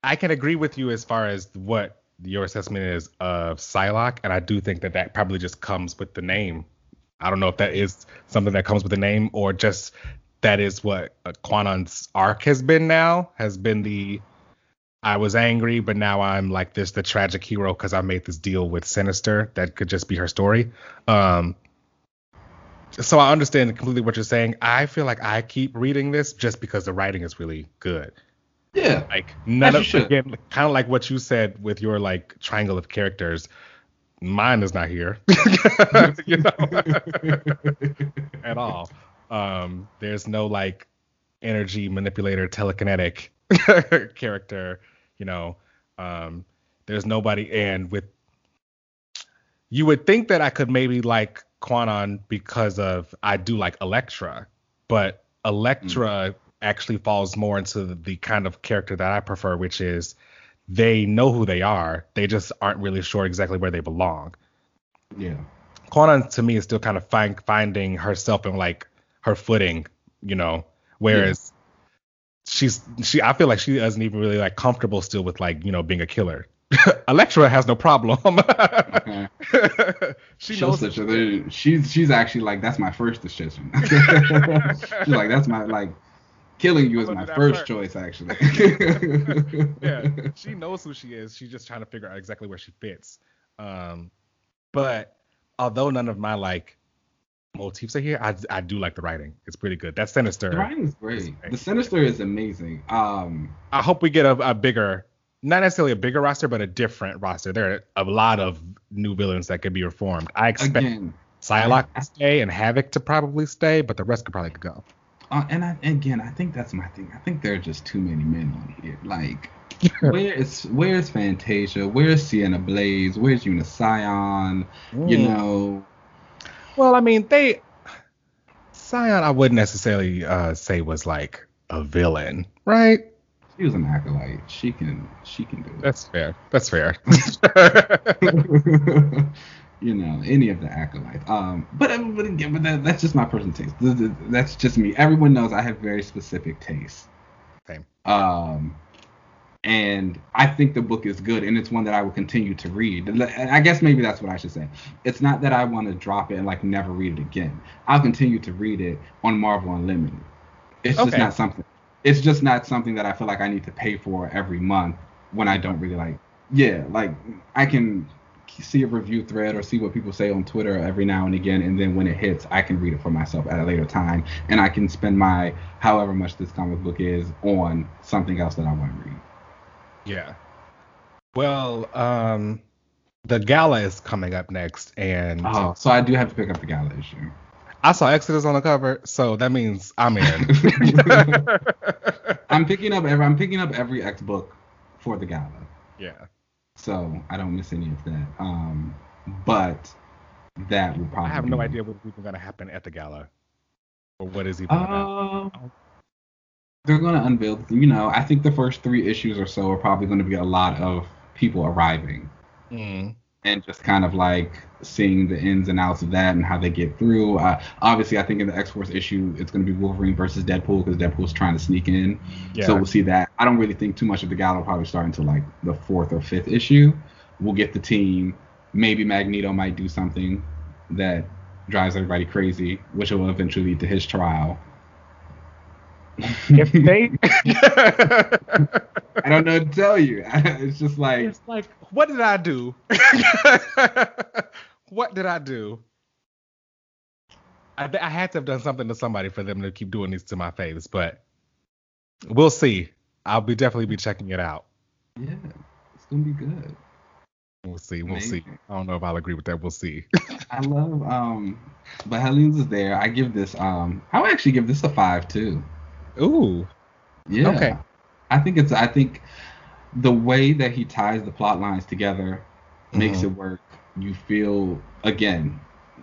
I can agree with you as far as what your assessment is of Psylocke, and I do think that that probably just comes with the name. I don't know if that is something that comes with the name or just that is what uh, Kwannon's arc has been now. Has been the I was angry, but now I'm like this, the tragic hero because I made this deal with Sinister. That could just be her story. Um, so I understand completely what you're saying. I feel like I keep reading this just because the writing is really good. Yeah. Like none of again, kind of like what you said with your like triangle of characters. Mine is not here, [LAUGHS] you know, [LAUGHS] at all. Um, there's no like energy manipulator telekinetic [LAUGHS] character, you know. Um, there's nobody, and with you would think that I could maybe like Kwannon because of I do like Elektra, but Elektra mm. actually falls more into the, the kind of character that I prefer, which is they know who they are, they just aren't really sure exactly where they belong. Yeah. Kwannon to me is still kind of find, finding herself and like her footing, you know. Whereas yeah. she's she I feel like she doesn't even really like comfortable still with like, you know, being a killer. [LAUGHS] Elektra has no problem. [LAUGHS] okay. [LAUGHS] she knows such that she's she's actually like that's my first decision. she's like that's my like killing you is my first part. choice actually. yeah, she knows who she is. She's just trying to figure out exactly where she fits. Um, but although none of my like motifs are here, I, I do like the writing. It's pretty good. That Sinister. The writing is great. The Sinister is amazing. Um, I hope we get a, a, bigger, not necessarily a bigger roster, but a different roster. There are a lot of new villains that could be reformed. I expect again, Psylocke to stay and Havoc to probably stay, but the rest could probably go. Uh, and I, again, I think that's my thing. I think there are just too many men on here. Like [LAUGHS] Where is where's Phantazia? Where's Sienna Blaze? Where's Unuscione? You Mm. know, Well, I mean, they Scion, I wouldn't necessarily uh, say was like a villain, right? she was an acolyte. She can she can do it. That's fair. That's fair. [LAUGHS] [LAUGHS] you know, any of the acolytes. Um, but uh, but again, but that, that's just my personal taste. Th- th- That's just me. Everyone knows I have very specific tastes. Same. Um, and I think the book is good, and it's one that I will continue to read. I guess maybe that's what I should say. It's not that I want to drop it and like never read it again. I'll continue to read it on Marvel Unlimited. It's just not something. It's just not something that I feel like I need to pay for every month when I don't really like. Yeah, like I can see a review thread or see what people say on Twitter every now and again, and then when it hits, I can read it for myself at a later time, and I can spend my however much this comic book is on something else that I want to read. Yeah. Well, um, the gala is coming up next, and Oh, so I do have to pick up the gala issue. I saw Exodus on the cover, so that means I'm in. [LAUGHS] I'm [LAUGHS] picking up every I'm picking up every X book for the gala, yeah. so I don't miss any of that. Um, but that will probably. I have no idea what's even gonna happen at the gala, or what is even about. They're gonna unveil. You know, I think the first three issues or so are probably going to be a lot of people arriving Mm. and just kind of like seeing the ins and outs of that and how they get through. Uh, obviously, I think in the X Force issue, it's going to be Wolverine versus Deadpool because Deadpool's trying to sneak in. Yeah. So we'll see that. I don't really think too much of the gala will probably start until like the fourth or fifth issue. We'll get the team. Maybe Magneto might do something that drives everybody crazy, which will eventually lead to his trial. If they, [LAUGHS] I don't know what to tell you. [LAUGHS] It's just like it's like, what did I do? [LAUGHS] what did I do? I, I had to have done something to somebody for them to keep doing this to my face, but we'll see. I'll be definitely be checking it out. yeah, it's gonna be good. We'll see. We'll see. I don't know if I'll agree with that. We'll see. I love um, but Hellions is there. I give this um, I would actually give this a five too. Ooh. Yeah. Okay. I think it's I think the way that he ties the plot lines together makes Mhm. it work. You feel again,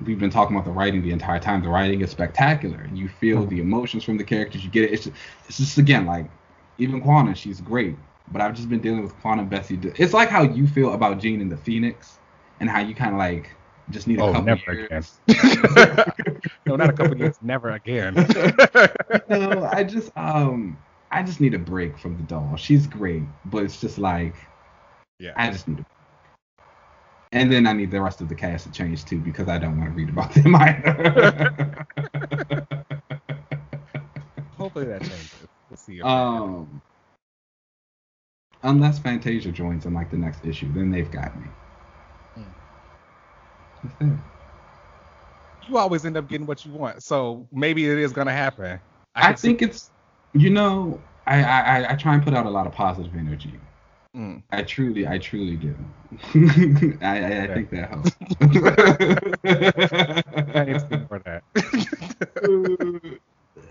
we've been talking about the writing the entire time. The writing is spectacular. You feel Mhm. the emotions from the characters. You get it. It's just, it's just again like even Kwannon, she's great. But I've just been dealing with Kwannon Betsy. It's like how you feel about Jean and the Phoenix, and how you kind of like just need a Oh, couple never years. [LAUGHS] [LAUGHS] no, not a couple years. Never again. [LAUGHS] no, I just um I just need a break from the doll. She's great, but it's just like yeah. I just need a and then I need the rest of the cast to change too because I don't want to read about them either. Hopefully that changes. We'll see. um unless Phantazia joins in like the next issue, then they've got me. You always end up getting what you want, so maybe it is gonna happen. I, see- think it's you know, I, I I- I try and put out a lot of positive energy. Mm. I truly, I truly do. [LAUGHS] I, I, I think that helps. [LAUGHS] Thanks for that. [LAUGHS]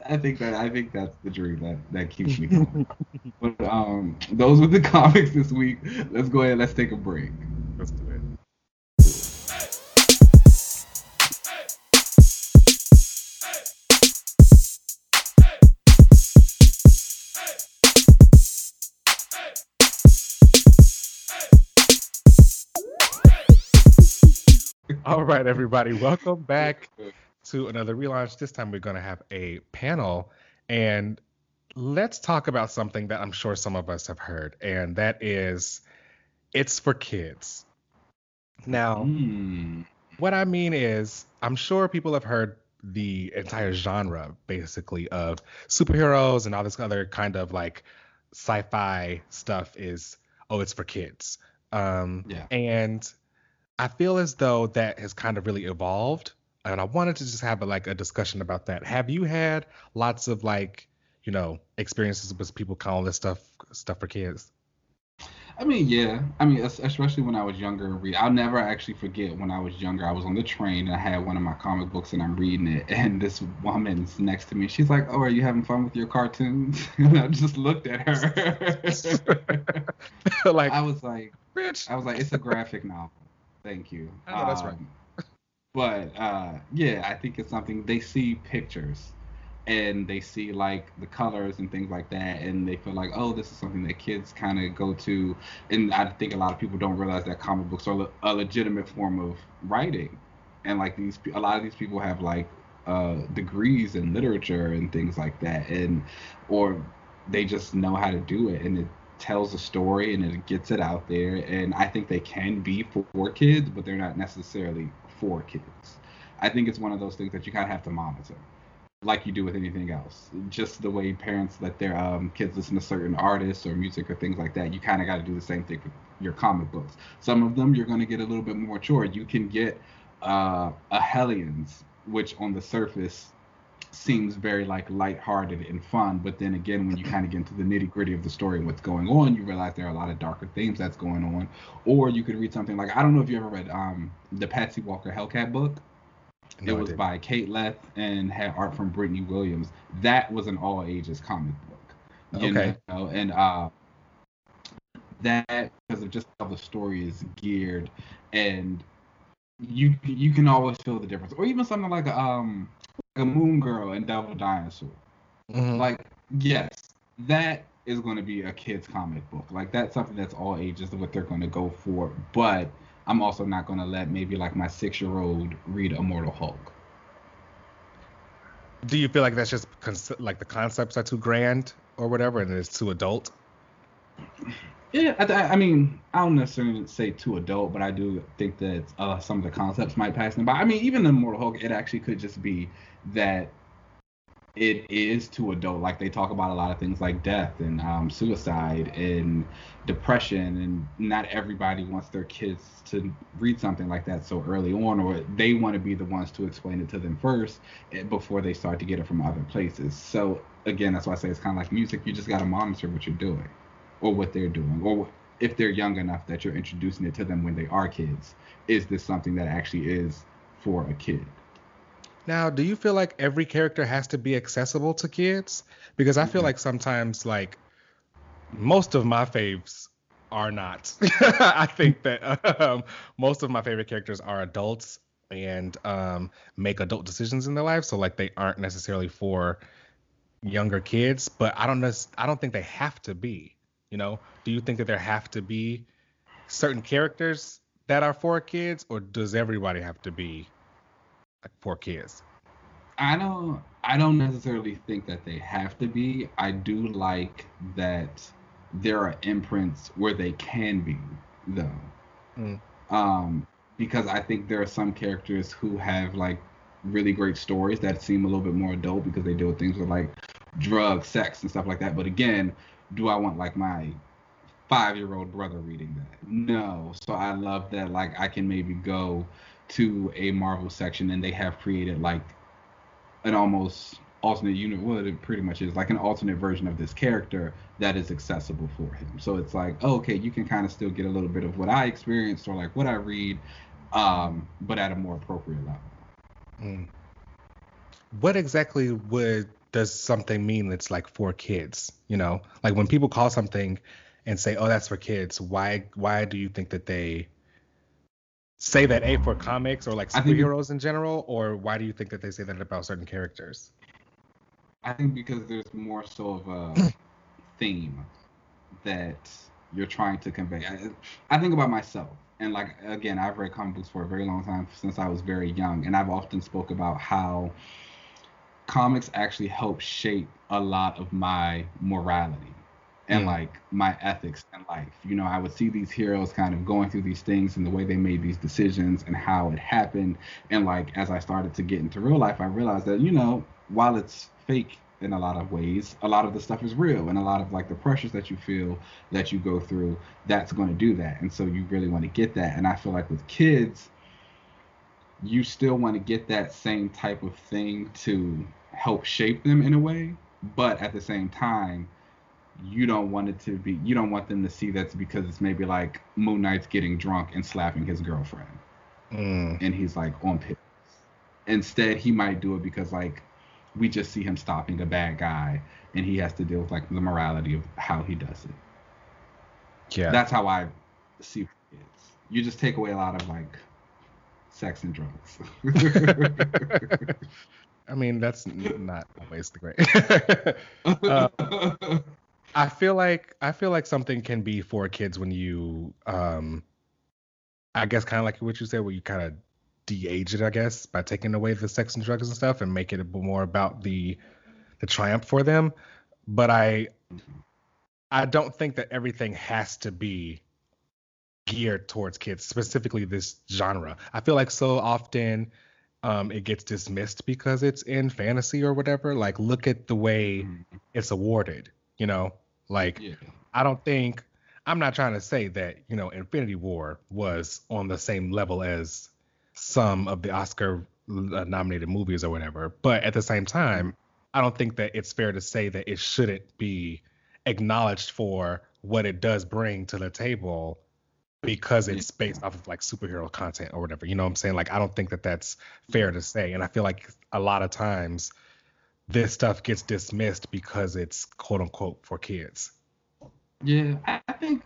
I think that I think that's the dream that that keeps me going. but um, those were the comics this week. Let's go ahead. Let's take a break. All right, everybody, welcome [LAUGHS] back to another relaunch. This time we're going to have a panel, and let's talk about something that I'm sure some of us have heard, and that is it's for kids. Now, Hmm. what I mean is, I'm sure people have heard the entire genre, basically, of superheroes and all this other kind of like sci-fi stuff is, oh, it's for kids. Um, Yeah. And I feel as though that has kind of really evolved, and I wanted to just have a, like a discussion about that. Have you had lots of like, you know, experiences with people calling this stuff stuff for kids? I mean, yeah. I mean, especially when I was younger. I'll never actually forget when I was younger. I was on the train and I had one of my comic books and I'm reading it, [LAUGHS] and this woman's next to me. She's like, "Oh, are you having fun with your cartoons?" [LAUGHS] And I just looked at her. [LAUGHS] like I was like, "Bitch!" I was like, "It's a graphic novel." Thank you. I know that's right. Um, but uh, yeah, I think it's something they see pictures and they see like the colors and things like that and they feel like oh this is something that kids kind of go to and i think a lot of people don't realize that comic books are a legitimate form of writing and like these a lot of these people have like uh, degrees in literature and things like that and or they just know how to do it and it tells a story and it gets it out there and i think they can be for kids but they're not necessarily for kids i think it's one of those things that you kind of have to monitor like you do with anything else. Just the way parents let their um, kids listen to certain artists or music or things like that, you kind of got to do the same thing with your comic books. Some of them you're going to get a little bit more mature. You can get uh, a Hellions, which on the surface seems very like lighthearted and fun, but then again, when you kind of get into the nitty gritty of the story and what's going on, you realize there are a lot of darker themes that's going on. Or you could read something like I don't know if you ever read um, the Patsy Walker Hellcat book. No, it was by Kate Leth and had art from Brittany Williams. That was an all ages comic book. okay. Know? And uh, that because of just how the story is geared, and you you can always feel the difference. Or even something like um a Moon Girl and Devil Dinosaur. Mm-hmm. Like yes, that is going to be a kid's comic book. Like that's something that's all ages what they're going to go for. But I'm also not going to let maybe like my six year old read Immortal Hulk. Do you feel like that's just like the concepts are too grand or whatever, and it's too adult? Yeah, I, I, mean, I don't necessarily say too adult, but I do think that uh, some of the concepts might pass them by. I mean, even the Immortal Hulk, it actually could just be that it is too adult. Like they talk about a lot of things like death and um, suicide and depression, and not everybody wants their kids to read something like that so early on, or they want to be the ones to explain it to them first eh, before they start to get it from other places. So again, that's why I say it's kind of like music. You just got to monitor what you're doing, or what they're doing, or if they're young enough that you're introducing it to them when they are kids. Is this something that actually is for a kid? Now, do you feel like every character has to be accessible to kids? Because I feel mm-hmm. like sometimes, like, most of my faves are not. [LAUGHS] I think that um, most of my favorite characters are adults and um, make adult decisions in their life, so like they aren't necessarily for younger kids. But I don't know. I don't think they have to be. You know, do you think that there have to be certain characters that are for kids, or does everybody have to be like for kids? I don't I don't necessarily think that they have to be. I do like that there are imprints where they can be though. Mm. Um because I think there are some characters who have like really great stories that seem a little bit more adult because they deal with things with like drugs, sex and stuff like that. But again, do I want like my five year old brother reading that? No. So I love that like I can maybe go to a Marvel section and they have created like an almost alternate unit what it pretty much is like an alternate version of this character that is accessible for him so it's like oh, okay you can kind of still get a little bit of what i experienced or like what i read um, but at a more appropriate level mm. what exactly would does something mean it's like for kids you know like when people call something and say oh that's for kids why why do you think that they say that A for comics or like superheroes in general, or why do you think that they say that about certain characters? I think because there's more so of a [CLEARS THROAT] theme that you're trying to convey. I, I, think about myself, and like again, I've read comic books for a very long time since I was very young, and I've often spoke about how comics actually help shape a lot of my morality and mm. like my ethics in life. You know, I would see these heroes kind of going through these things and the way they made these decisions and how it happened. And like as I started to get into real life, I realized that, you know, while it's fake in a lot of ways, a lot of the stuff is real and a lot of like the pressures that you feel that you go through, that's going to do that. And so you really want to get that. And I feel like with kids, you still want to get that same type of thing to help shape them in a way, but at the same time, you don't want it to be you don't want them to see that's because it's maybe like Moon Knight's getting drunk and slapping his girlfriend. Mm. And he's like on pills. Instead, he might do it because like we just see him stopping a bad guy and he has to deal with like the morality of how he does it. Yeah. That's how I see kids. You just take away a lot of like sex and drugs. [LAUGHS] [LAUGHS] I mean, that's [LAUGHS] not always the great. [LAUGHS] Uh, I feel like I feel like something can be for kids when you, um, I guess, kind of like what you said, where you kind of de-age it, I guess, by taking away the sex and drugs and stuff and make it a bit more about the the triumph for them. But I I don't think that everything has to be geared towards kids, specifically this genre. I feel like so often um, it gets dismissed because it's in fantasy or whatever. Like, look at the way it's awarded. You know, like yeah. I don't think I'm not trying to say that you know Infinity War was on the same level as some of the Oscar uh, nominated movies or whatever, but at the same time, I don't think that it's fair to say that it shouldn't be acknowledged for what it does bring to the table because it's based off of like superhero content or whatever. You know what I'm saying? Like I don't think that that's fair to say, and I feel like a lot of times this stuff gets dismissed because it's quote unquote for kids. Yeah, I, think.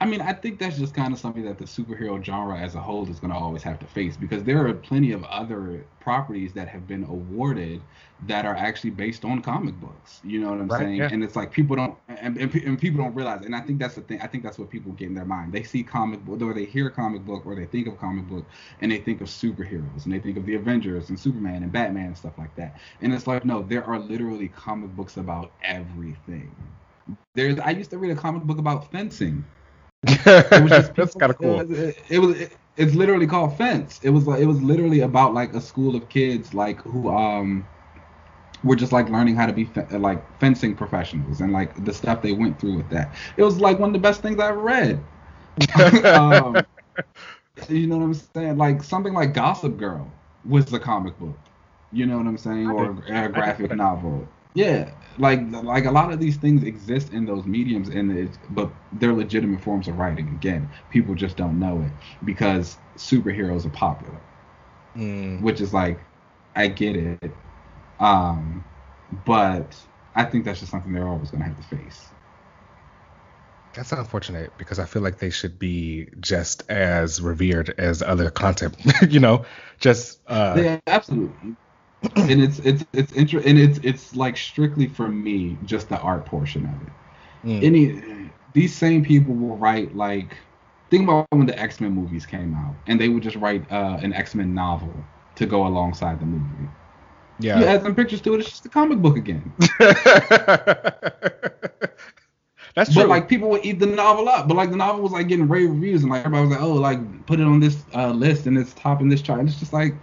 I mean, I think that's just kind of something that the superhero genre as a whole is going to always have to face because there are plenty of other properties that have been awarded that are actually based on comic books. You know what I'm Right, saying? yeah. And it's like people don't, and, and, and people don't realize. And I think that's the thing. I think that's what people get in their mind. They see comic book, or they hear comic book, or they think of comic book, and they think of superheroes, and they think of the Avengers and Superman and Batman and stuff like that. And it's like, no, there are literally comic books about everything. There's, I used to read a comic book about fencing. It was [LAUGHS] that's kind of cool. It was, it, it was it- it's literally called Fence. It was like it was literally about like a school of kids like who um were just like learning how to be fe- like fencing professionals and like the stuff they went through with that. It was like one of the best things I ever read. [LAUGHS] um, you know what I'm saying? Like something like Gossip Girl was a comic book. You know what I'm saying? I Or a graphic novel. Yeah, like like a lot of these things exist in those mediums, and it's, but they're legitimate forms of writing. Again, people just don't know it because superheroes are popular, Mm, which is like, I get it, um, but I think that's just something they're always gonna have to face. that's unfortunate because I feel like they should be just as revered as other content. [LAUGHS] you know, just uh, yeah, absolutely. and it's it's it's inter- and it's it's like strictly for me just the art portion of it. mm, any these same people will write like think about when the X-Men movies came out and they would just write uh, an X-Men novel to go alongside the movie. You yeah. add some pictures to it, it's just a comic book again. [LAUGHS] that's true. But like people would eat the novel up. But like the novel was like getting rave reviews and like everybody was like, oh, like put it on this uh, list and it's top in this chart. And it's just like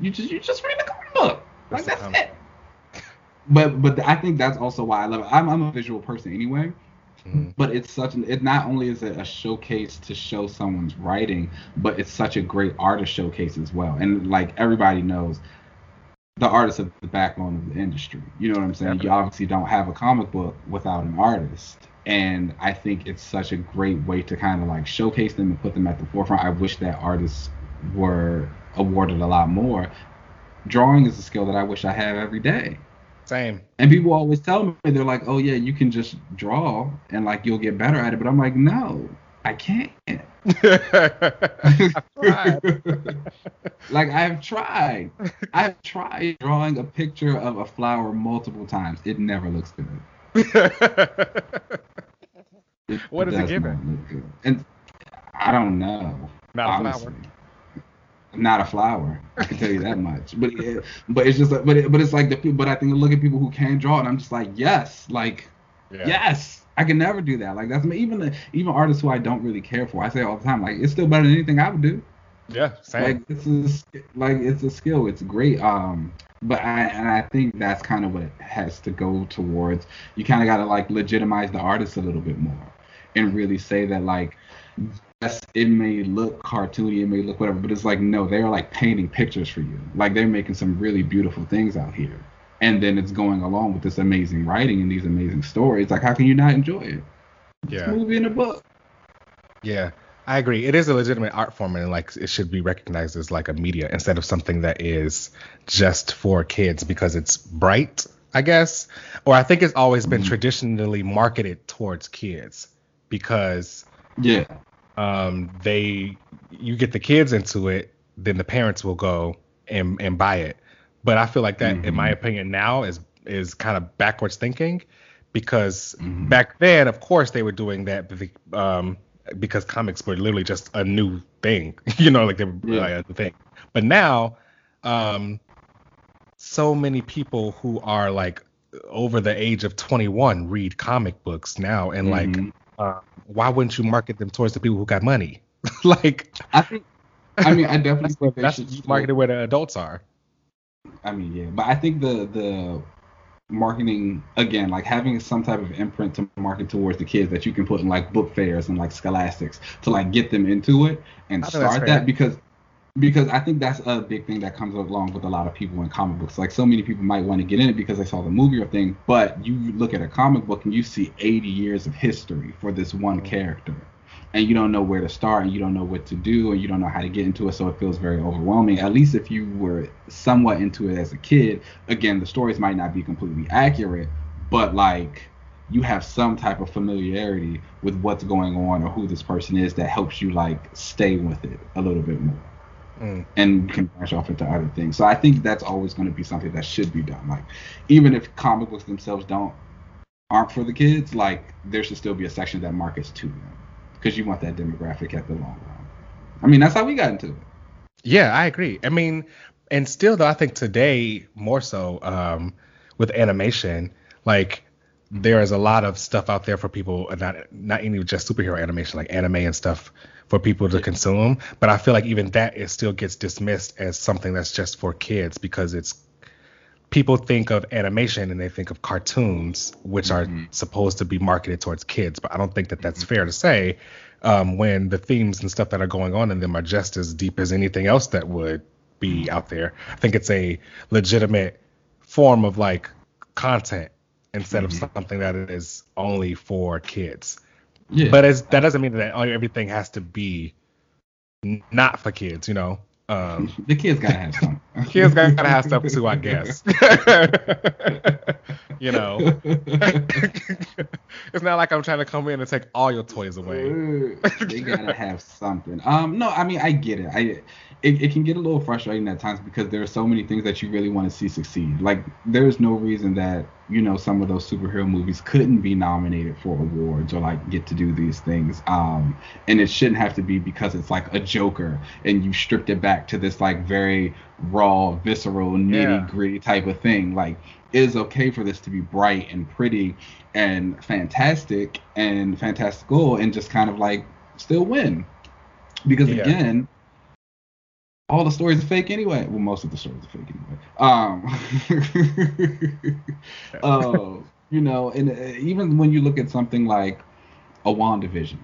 you just you just read the comic book. Like That's that's it. But but I think that's also why I love it. I'm I'm a visual person anyway. Mhm. but it's such an it not only is it a showcase to show someone's writing but it's such a great artist showcase as well and like everybody knows the artist is the backbone of the industry. You know what i'm saying? You obviously don't have a comic book without an artist. And i think it's such a great way to kind of like showcase them and put them at the forefront. I wish that artists were awarded a lot more. Drawing is a skill that i wish i have every day. Same. and people always tell me, they're like, oh, yeah, you can just draw and like you'll get better at it. But I'm like, no, I can't. I tried. like, I've tried. [LAUGHS] I've tried drawing a picture of a flower multiple times. It never looks good. [LAUGHS] It What is it does giving? not look good. And I don't know. Not a flower. Not a flower. I can tell you that much. But it, but it's just like, but it, but it's like the people. But I think I look at people who can draw, and I'm just like, yes, like Yeah. Yes, I can never do that. Like that's me. Even the, even artists who I don't really care for, I say all the time, like it's still better than anything I would do. Yeah. Same. Like it's a, like it's a skill. It's great. Um, but I and I think that's kind of what it has to go towards. You kind of got to like legitimize the artist a little bit more, and really say that like. Yes, it may look cartoony, it may look whatever, but it's like no, they're like painting pictures for you. Like they're making some really beautiful things out here. And then it's going along with this amazing writing and these amazing stories. Like, how can you not enjoy it? Yeah. It's a movie and a book. Yeah, I agree. It is a legitimate art form, and like it should be recognized as like a media instead of something that is just for kids because it's bright, I guess. Or I think it's always been Mhm. traditionally marketed towards kids because Yeah. um, they you get the kids into it, then the parents will go and and buy it. But I feel like that, in my Mhm. opinion, now is is kind of backwards thinking because Mhm. back then, of course, they were doing that um, because comics were literally just a new thing, [LAUGHS] you know, like they were Yeah. like a new thing. But now, um, so many people who are like over the age of 21 read comic books now, and like, Mhm. uh, why wouldn't you market them towards the people who got money? [LAUGHS] like, I think. I mean, I definitely think [LAUGHS] that's should still- marketed where the adults are. I mean, yeah, but I think the the marketing again, like having some type of imprint to market towards the kids that you can put in like book fairs and like scholastics to like get them into it and I think that's start that because because I think that's a big thing that comes along with a lot of people in comic books. Like so many people might want to get in it because they saw the movie or thing, but you look at a comic book and you see 80 years of history for this one Mhm. character. And you don't know where to start and you don't know what to do and you don't know how to get into it, so it feels very overwhelming. At least if you were somewhat into it as a kid, again, the stories might not be completely accurate, but like you have some type of familiarity with what's going on or who this person is that helps you like stay with it a little bit more Mm. and can branch off into other things. So I think that's always going to be something that should be done. Like even if comic books themselves don't aren't for the kids, like there should still be a section that markets to them because you want that demographic at the long run. I mean, that's how we got into it. Yeah, I agree. I mean, and still though, I think today more so um, with animation, like there is a lot of stuff out there for people, uh, not not even just superhero animation, like anime and stuff for people to consume. But I feel like even that it still gets dismissed as something that's just for kids because it's people think of animation and they think of cartoons, which are Mhm. supposed to be marketed towards kids. But I don't think that that's fair to say um, when the themes and stuff that are going on in them are just as deep as anything else that would be out there. I think it's a legitimate form of like content instead of Mhm. something that is only for kids. Yeah. But that doesn't mean that everything has to be not for kids, you know. Um, the kids gotta have some. [LAUGHS] kids gotta have stuff too, I guess. [LAUGHS] [LAUGHS] you know, it's not like I'm trying to come in and take all your toys away. they gotta have something. Um, no, I mean I get it. I it, it can get a little frustrating at times because there are so many things that you really want to see succeed. Like there's no reason that you know some of those superhero movies couldn't be nominated for awards or like get to do these things. Um, and it shouldn't have to be because it's like a Joker and you stripped it back to this like very raw, visceral, nitty gritty type of thing. Like it is okay for this to be bright and pretty and fantastic and fantastical and just kind of like still win. Because Yeah. again, all the stories are fake anyway. Well, most of the stories are fake anyway. Um, [LAUGHS] uh, you know, and uh, even when you look at something like a WandaVision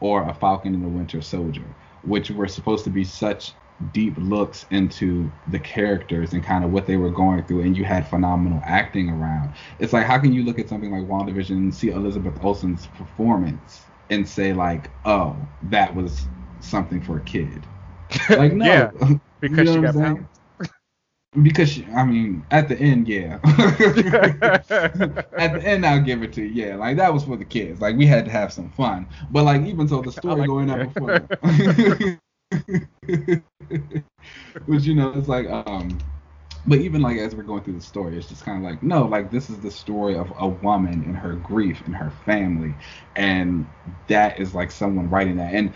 or a Falcon and the Winter Soldier, which were supposed to be such deep looks into the characters and kind of what they were going through, and you had phenomenal acting around. It's like, how can you look at something like WandaVision and see Elizabeth Olsen's performance and say, like, oh, that was something for a kid? [LAUGHS] Like, no. yeah, [LAUGHS] because You know she got saying? [LAUGHS] Because she, I mean, at the end, yeah. at the end, I'll give it to you. Yeah, like that was for the kids. Like we had to have some fun. But like even so, the story like going up before. Which you know, it's like um. But even like as we're going through the story, it's just kind of like no, like this is the story of a woman and her grief and her family, and that is like someone writing that. And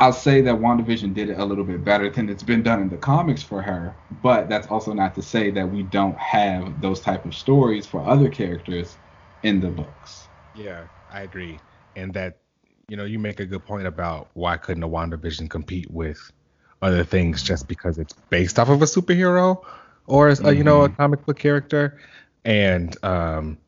I'll say that WandaVision did it a little bit better than it's been done in the comics for her, but that's also not to say that we don't have those type of stories for other characters in the books. Yeah, I agree. And that, you know, you make a good point about why couldn't a WandaVision compete with other things just because it's based off of a superhero or, a, you know, a Mhm. comic book character. And um,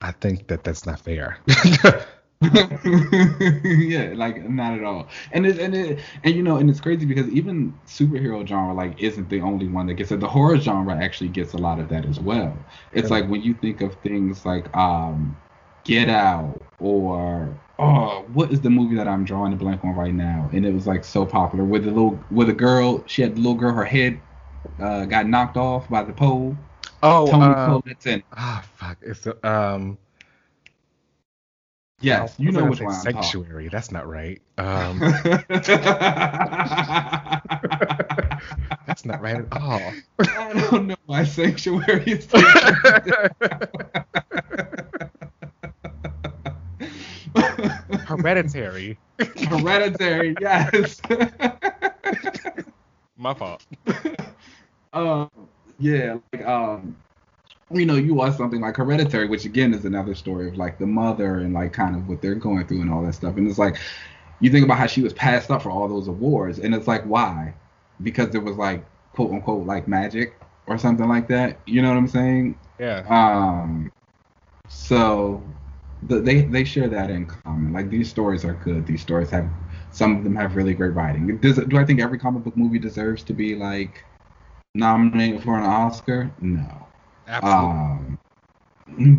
I think that that's not fair. [LAUGHS] [LAUGHS] yeah, like not at all. And it, and it, and you know, and it's crazy because even superhero genre like isn't the only one that gets it. The horror genre actually gets a lot of that as well. It's like when you think of things like um, Get Out or oh, what is the movie that I'm drawing a blank on right now? And it was like so popular with the little with a girl. She had the little girl. Her head uh, got knocked off by the pole. Oh, Tony in. ah, fuck. It's um. Yes, I you know which one. Sanctuary. That's not right. Um, [LAUGHS] that's not right at all. I don't know why sanctuary is. [LAUGHS] Hereditary. Hereditary, yes. My fault. [LAUGHS] um, yeah, like um, you know, you watch something like Hereditary, which again is another story of like the mother and like kind of what they're going through and all that stuff. And it's like you think about how she was passed up for all those awards, and it's like why? Because there was like quote unquote like magic or something like that. You know what I'm saying? Yeah. Um, so the, they they share that in common. Like these stories are good. These stories have some of them have really great writing. Does do I think every comic book movie deserves to be like nominated for an Oscar? No. Absolutely. Um,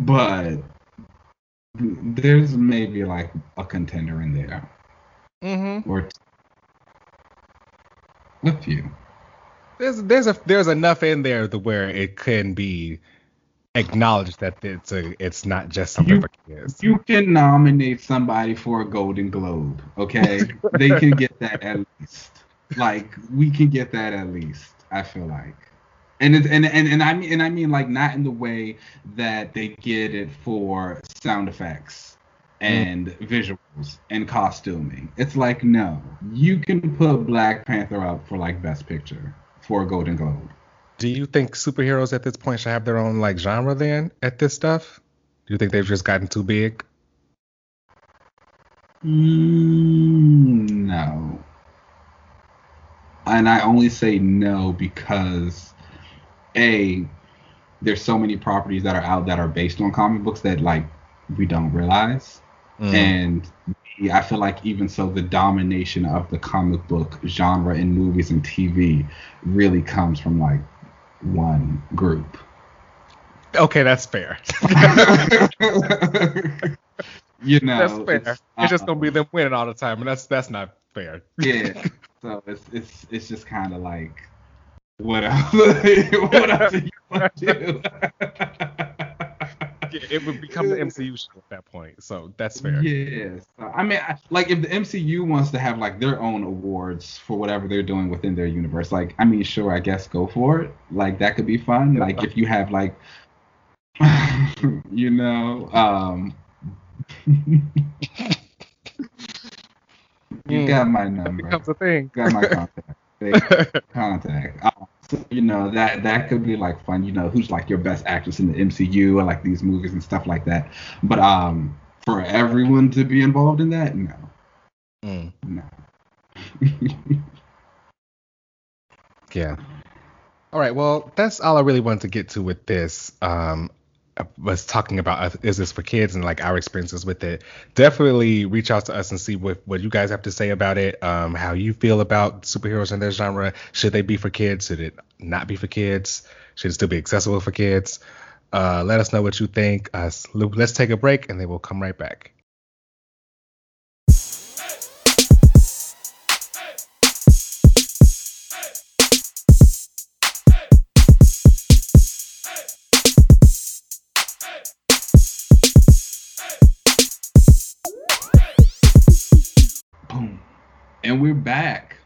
but there's maybe like a contender in there mm-hmm. or a few. There's there's a there's enough in there to where it can be acknowledged that it's a it's not just something You- for kids. You can nominate somebody for a Golden Globe, okay? they can get that at least. Like we can get that at least. I feel like, and it's, and and and I mean and I mean like not in the way that they get it for sound effects and visuals and costuming. It's like no, you can put Black Panther up for like Best Picture for a Golden Globe. Do you think superheroes at this point should have their own like genre then at this stuff? Do you think they've just gotten too big? Mm, no. And I only say no because a there's so many properties that are out that are based on comic books that like we don't realize. Mm. And B, I feel like even so the domination of the comic book genre in movies and TV really comes from like one group. Okay, that's fair. [LAUGHS] you know, that's fair. it's, It's, just uh, gonna be them winning all the time, and that's that's not fair. yeah. [LAUGHS] So it's it's it's just kind of like [LAUGHS] what else? what else do you want to do? Yeah, it would become the MCU show at that point, so that's fair. Yes. I mean, I- like if the MCU wants to have like their own awards for whatever they're doing within their universe, like I mean, sure, I guess go for it. Like that could be fun. Like if you have like, [LAUGHS] you know, um, [LAUGHS] you Mm. got my That number. becomes a thing. got my contact. Contact. So, you know that that could be like fun. You know who's like your best actress in the MCU or like these movies and stuff like that. But um, for everyone to be involved in that, no, Mm, no. [LAUGHS] yeah. All right. Well, that's all I really wanted to get to with this. Um, was talking about uh, is this for kids and like our experiences with it. Definitely reach out to us and see what what you guys have to say about it. Um, how you feel about superheroes and their genre. Should they be for kids? Should it not be for kids? Should it still be accessible for kids? Uh, let us know what you think. Uh, let's take a break and then we'll come right back. And we're back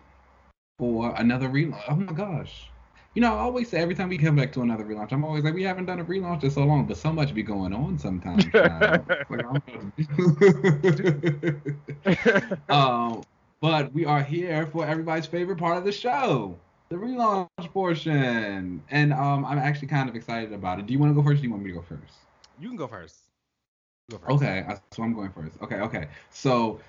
for another relaunch. Oh my gosh. You know, I always say every time we come back to another relaunch, I'm always like, we haven't done a relaunch in so long, but so much be going on sometimes. [LAUGHS] Like, um, [LAUGHS] but we are here for everybody's favorite part of the show, the relaunch portion. And um, I'm actually kind of excited about it. Do you want to go first or do you want me to go first? You can go first. Go first. Okay, so I'm going first. Okay, okay. So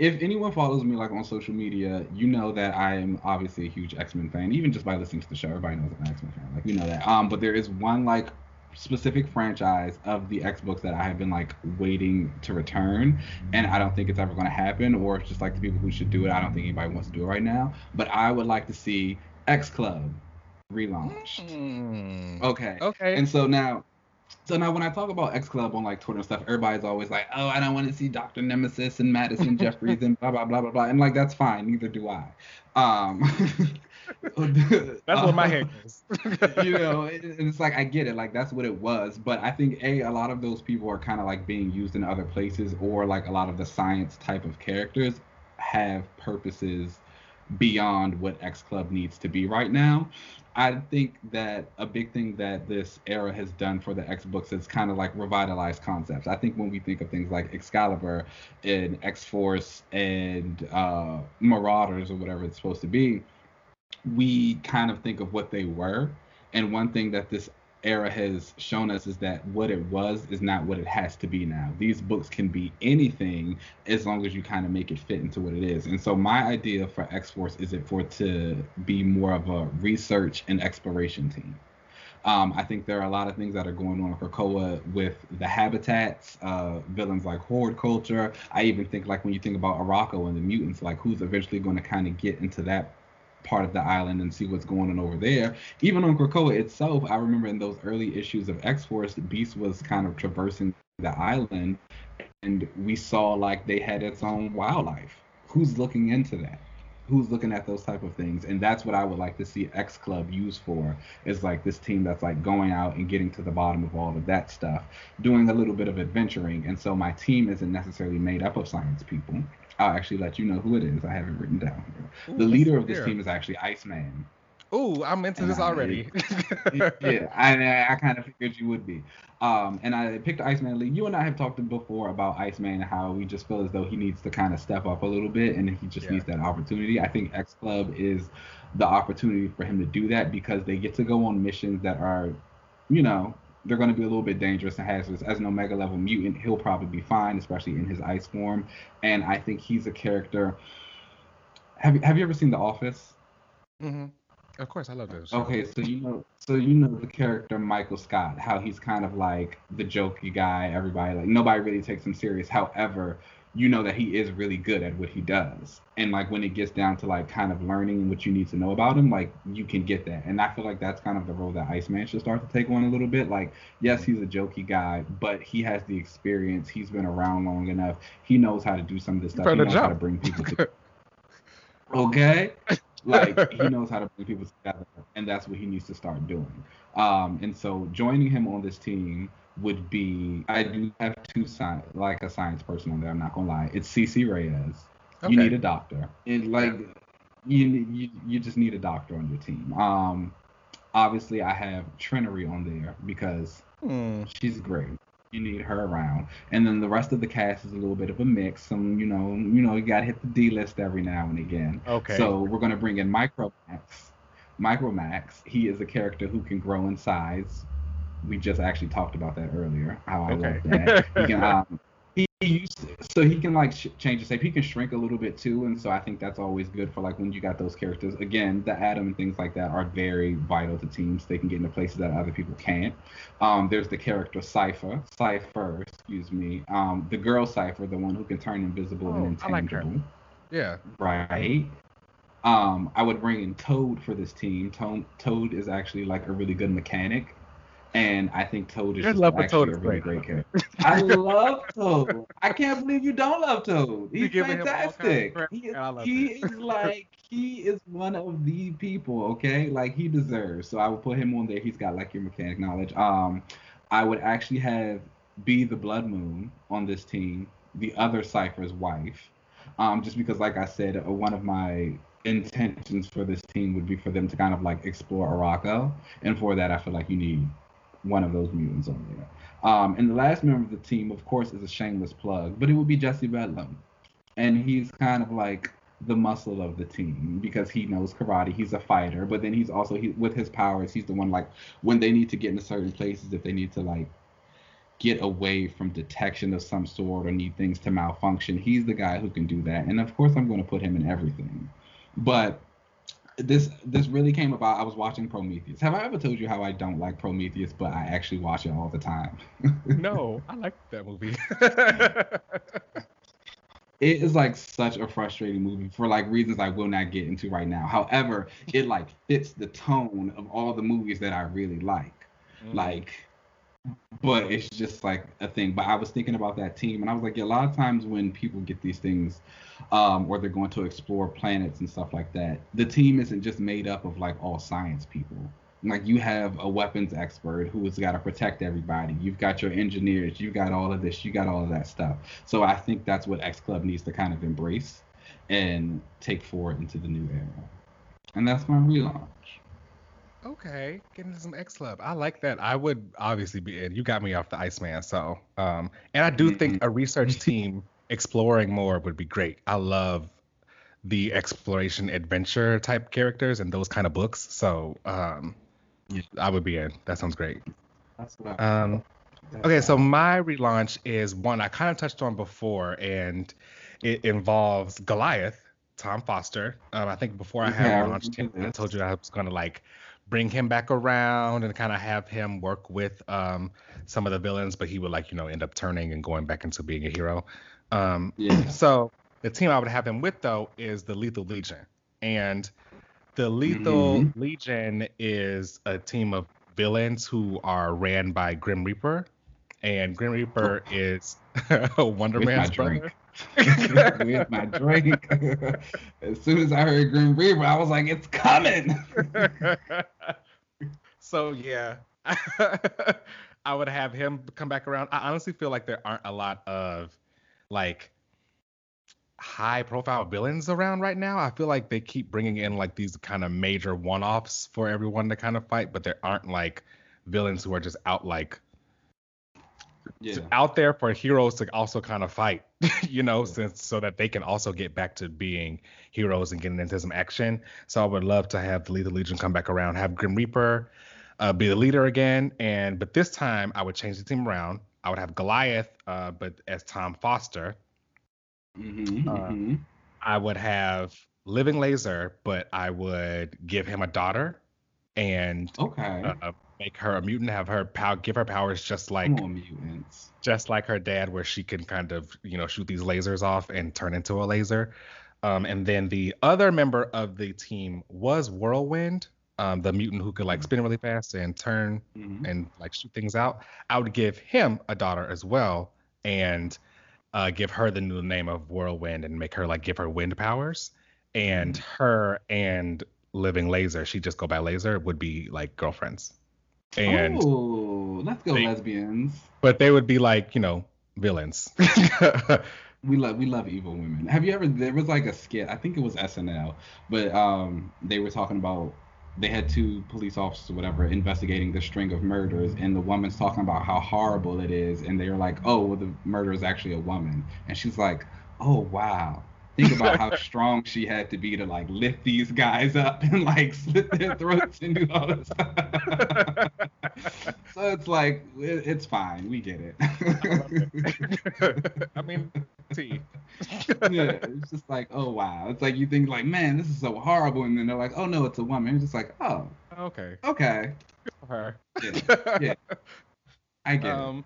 if anyone follows me like on social media, you know that I am obviously a huge X Men fan. Even just by listening to the show, everybody knows I'm an X Men fan. Like we know that. Um, but there is one like specific franchise of the X books that I have been like waiting to return, and I don't think it's ever going to happen. Or it's just like the people who should do it. I don't think anybody wants to do it right now. But I would like to see X Club relaunched. Mm. Okay. Okay. And so now, so now when I talk about X Club on like Twitter and stuff, everybody's always like, "Oh, I don't want to see Doctor Nemesis and Madison [LAUGHS] Jeffries and blah blah blah blah blah," and like that's fine. Neither do I. Um, [LAUGHS] That's what my hair [LAUGHS] is. you know, it, it's like I get it, like that's what it was. But I think a a lot of those people are kind of like being used in other places, or like a lot of the science type of characters have purposes beyond what X Club needs to be right now. I think that a big thing that this era has done for the X books is kind of like revitalized concepts. I think when we think of things like Excalibur and X Force and uh, Marauders or whatever it's supposed to be, we kind of think of what they were. And one thing that this era has shown us is that what it was is not what it has to be now. These books can be anything as long as you kind of make it fit into what it is. And so my idea for X Force is it for to be more of a research and exploration team. Um, I think there are a lot of things that are going on in Krakoa with the habitats, uh, villains like Hordeculture. I even think like when you think about Arakko and the mutants, like who's eventually going to kind of get into that part of the island and see what's going on over there. Even on Krakoa itself, I remember in those early issues of X Force, Beast was kind of traversing the island, and we saw like they had its own wildlife. Who's looking into that? Who's looking at those type of things? And that's what I would like to see X Club used for. Is like this team that's like going out and getting to the bottom of all of that stuff, doing a little bit of adventuring. And so my team isn't necessarily made up of science people. I'll actually let you know who it is. I have it written down. Ooh, the leader of this hear. team is actually Iceman. Ooh, I'm into this I- already. [LAUGHS] [LAUGHS] yeah, I, I kind of figured you would be. Um, and I picked Iceman League. You and I have talked before about Iceman and how we just feel as though he needs to kind of step up a little bit and he just Yeah. needs that opportunity. I think X Club is the opportunity for him to do that because they get to go on missions that are, you know, they're going to be a little bit dangerous and hazardous. As an Omega level mutant, he'll probably be fine, especially in his ice form. And I think he's a character. Have you, have you ever seen The Office? Mm-hmm. Of course, I love those. Okay, so you know, so you know the character Michael Scott, how he's kind of like the jokey guy. Everybody like nobody really takes him serious. However, you know that he is really good at what he does, and like when it gets down to like kind of learning what you need to know about him, like you can get that. And I feel like that's kind of the role that Iceman should start to take on a little bit. Like, yes, he's a jokey guy, but he has the experience. He's been around long enough. He knows how to do some of this stuff. He knows how to bring people together. [LAUGHS] okay like he [LAUGHS] knows how to bring people together and that's what he needs to start doing um and so joining him on this team would be i do have two science like a science person on there i'm not gonna lie it's cc reyes Okay. you need a doctor and like you, you you just need a doctor on your team um obviously i have Trinity on there because Hmm. she's great. You need her around, and then the rest of the cast is a little bit of a mix. Some, you know, you know, you got to hit the D list every now and again. Okay. So we're gonna bring in Micromax. Micromax, he is a character who can grow in size. We just actually talked about that earlier. How I Okay. love that. He can, [LAUGHS] um, he to, so he can like sh- change his shape. He can shrink a little bit too, and so I think that's always good for like when you got those characters. Again, the Atom and things like that are very vital to teams. They can get into places that other people can't. Um, there's the character Cipher, Cipher, excuse me. Um, the girl Cipher, the one who can turn invisible and Oh, I like her. intangible. Yeah. Right. Um, I would bring in Toad for this team. Toad, Toad is actually like a really good mechanic, and I think Toad is Your just love for actually a really great. character. [LAUGHS] I love Toad. I can't believe you don't love Toad. He's all kinds of fantastic. He is, and I love he is like he is one of the people. Okay, like he deserves. So I would put him on there. He's got like your mechanic knowledge. Um, I would actually have Bei the Blood Moon on this team, the other Cypher's wife. Um, just because, like I said, uh, one of my intentions for this team would be for them to kind of like explore Arakko, and for that, I feel like you need one of those mutants on there. Um, and the last member of the team, of course, is a shameless plug, but it would be Jesse Bedlam, and he's kind of like the muscle of the team because he knows karate. He's a fighter, but then he's also he, with his powers. He's the one like when they need to get into certain places, if they need to like get away from detection of some sort or need things to malfunction, he's the guy who can do that. And of course, I'm going to put him in everything. But this this really came about. I was watching Prometheus. Have I ever told you how I don't like Prometheus, but I actually watch it all the time? [LAUGHS] no, I like that movie. [LAUGHS] it is like such a frustrating movie for like reasons I will not get into right now. However, it like fits the tone of all the movies that I really like. Mm. Like but it's just like a thing. But I was thinking about that team, and I was like, yeah, a lot of times when people get these things, um, or they're going to explore planets and stuff like that, the team isn't just made up of like all science people. Like you have a weapons expert who has got to protect everybody. You've got your engineers. You've got all of this. You got all of that stuff. So I think that's what X Club needs to kind of embrace and take forward into the new era. And that's my relaunch. Okay, get into some X Club. I like that. I would obviously be in. You got me off the Iceman, so um, and I do think a research team exploring more would be great. I love the exploration adventure type characters and those kind of books. So um. I would be in. That sounds great. That's um, okay, so my relaunch is one I kind of touched on before, and it involves Goliath, Tom Foster. Um, I think before I had yeah, launched him, I told you I was gonna like bring him back around and kind of have him work with um, some of the villains, but he would like you know end up turning and going back into being a hero. Um, yeah. [CLEARS THROAT] So the team I would have him with though is the Lethal Legion, and the Lethal mm-hmm. Legion is a team of villains who are ran by Grim Reaper, and Grim Reaper oh. is [LAUGHS] Wonder with Man's brother. With my drink. [LAUGHS] as soon as I heard Grim Reaper, I was like, "It's coming." [LAUGHS] so yeah, [LAUGHS] I would have him come back around. I honestly feel like there aren't a lot of like high profile villains around right now. I feel like they keep bringing in like these kind of major one offs for everyone to kind of fight, but there aren't like villains who are just out like yeah. out there for heroes to also kind of fight, [LAUGHS] you know, yeah. since so that they can also get back to being heroes and getting into some action. So I would love to have the Lethal Legion come back around, have Grim Reaper uh, be the leader again, and but this time I would change the team around. I would have Goliath, uh, but as Tom Foster. Mm-hmm, uh, mm-hmm. I would have Living Laser, but I would give him a daughter and okay. Uh, make her a mutant, have her power, give her powers just like mutants, just like her dad, where she can kind of you know shoot these lasers off and turn into a laser. Um, and then the other member of the team was Whirlwind, um, the mutant who could like spin really fast and turn mm-hmm. and like shoot things out. I would give him a daughter as well, and uh, give her the new name of Whirlwind and make her like give her wind powers. And mm-hmm. her and Living Laser, she just go by Laser, would be like girlfriends. And oh, let's go they, lesbians. But they would be like, you know, villains. [LAUGHS] we love we love evil women. Have you ever there was like a skit, I think it was SNL, but um they were talking about they had two police officers or whatever investigating the string of murders and the woman's talking about how horrible it is and they were like, Oh, well the murder is actually a woman and she's like, Oh wow think about how strong she had to be to like lift these guys up [LAUGHS] and like slit their throats and do all this. [LAUGHS] so it's like it, it's fine. We get it. [LAUGHS] I, mean, see. yeah, it's just like oh wow. It's like you think like man, this is so horrible, and then they're like oh no, it's a woman. It's just like oh okay okay. Her. Yeah, yeah. I get um, it.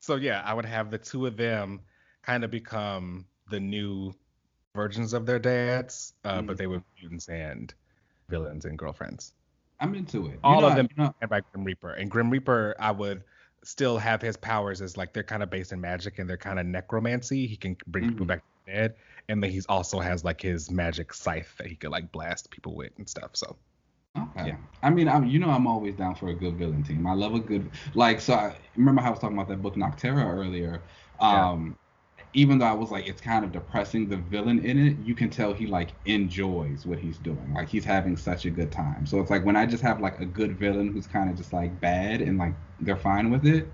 So yeah, I would have the two of them kind of become the new versions of their dads, uh, mm. but they were mutants and villains and girlfriends. I'm into it. All you know, of them you know, by Grim Reaper. And Grim Reaper, I would still have his powers as like they're kind of based in magic and they're kind of necromancy. He can bring mm-hmm. people back to the dead, and then he's also has like his magic scythe that he could like blast people with and stuff. So. Okay. Yeah. I mean, I'm, you know, I'm always down for a good villain team. I love a good, like, so I remember how I was talking about that book Nocterra earlier. Um, even though I was like, it's kind of depressing, the villain in it, you can tell he like enjoys what he's doing. Like he's having such a good time. So it's like when I just have like a good villain who's kind of just like bad and like they're fine with it,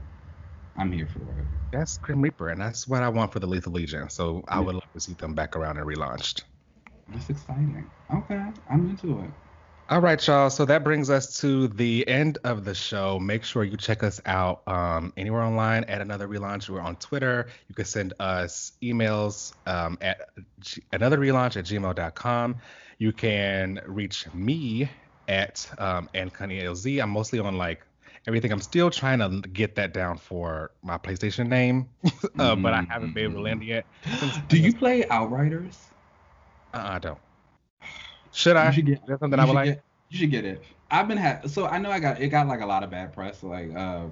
I'm here for it. That's Grim Reaper, and that's what I want for the Lethal Legion. So I would love to see them back around and relaunched. That's exciting. Okay, I'm into it. All right, y'all. So that brings us to the end of the show. Make sure you check us out um, anywhere online at Another Relaunch. We're on Twitter. You can send us emails um, at g- another relaunch at gmail.com. You can reach me at um, LZ. I'm mostly on like everything. I'm still trying to get that down for my PlayStation name, [LAUGHS] uh, but I haven't been able to land it yet. Do you play Outriders? Uh, I don't. Should I? You should get, Is that something I would like? Get, you should get it. I've been ha- so I know I got it got like a lot of bad press. Like uh,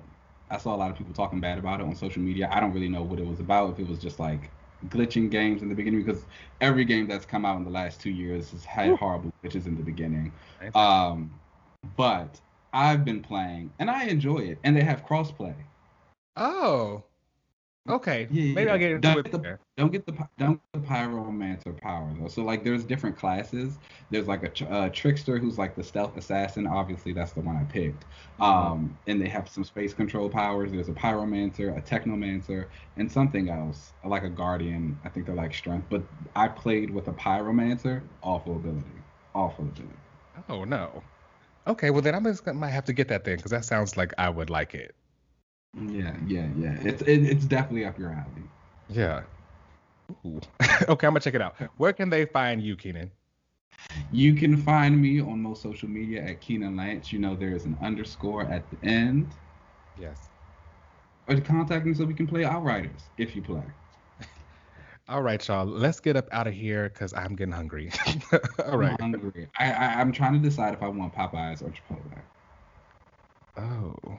I saw a lot of people talking bad about it on social media. I don't really know what it was about. If it was just like glitching games in the beginning, because every game that's come out in the last two years has had Ooh. horrible glitches in the beginning. Um, but I've been playing and I enjoy it, and they have crossplay. Oh, Okay, yeah, maybe yeah. I'll get into don't it. Get the, don't get the don't get the pyromancer power though. So like, there's different classes. There's like a uh, trickster who's like the stealth assassin. Obviously, that's the one I picked. Um, and they have some space control powers. There's a pyromancer, a technomancer, and something else like a guardian. I think they're like strength. But I played with a pyromancer. Awful ability. Awful ability. Oh no. Okay, well then I just might have to get that thing because that sounds like I would like it. Yeah, yeah, yeah. It's it, it's definitely up your alley. Yeah. [LAUGHS] okay, I'm gonna check it out. Where can they find you, Keenan? You can find me on most social media at Keenan Lance. You know there is an underscore at the end. Yes. Or to contact me so we can play Outriders if you play. [LAUGHS] All right, y'all. Let's get up out of here because I'm getting hungry. [LAUGHS] All right. I'm hungry. I, I I'm trying to decide if I want Popeyes or Chipotle. Oh.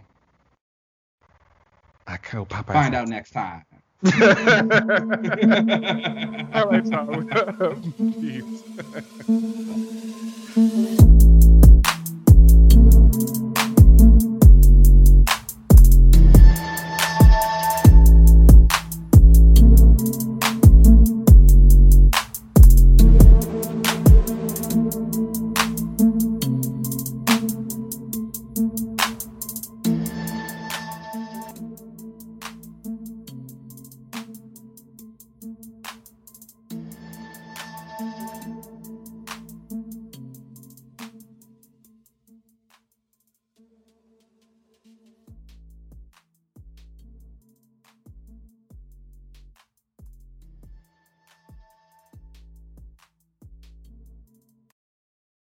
I kill Popeye. Find out next time. All right, so peace.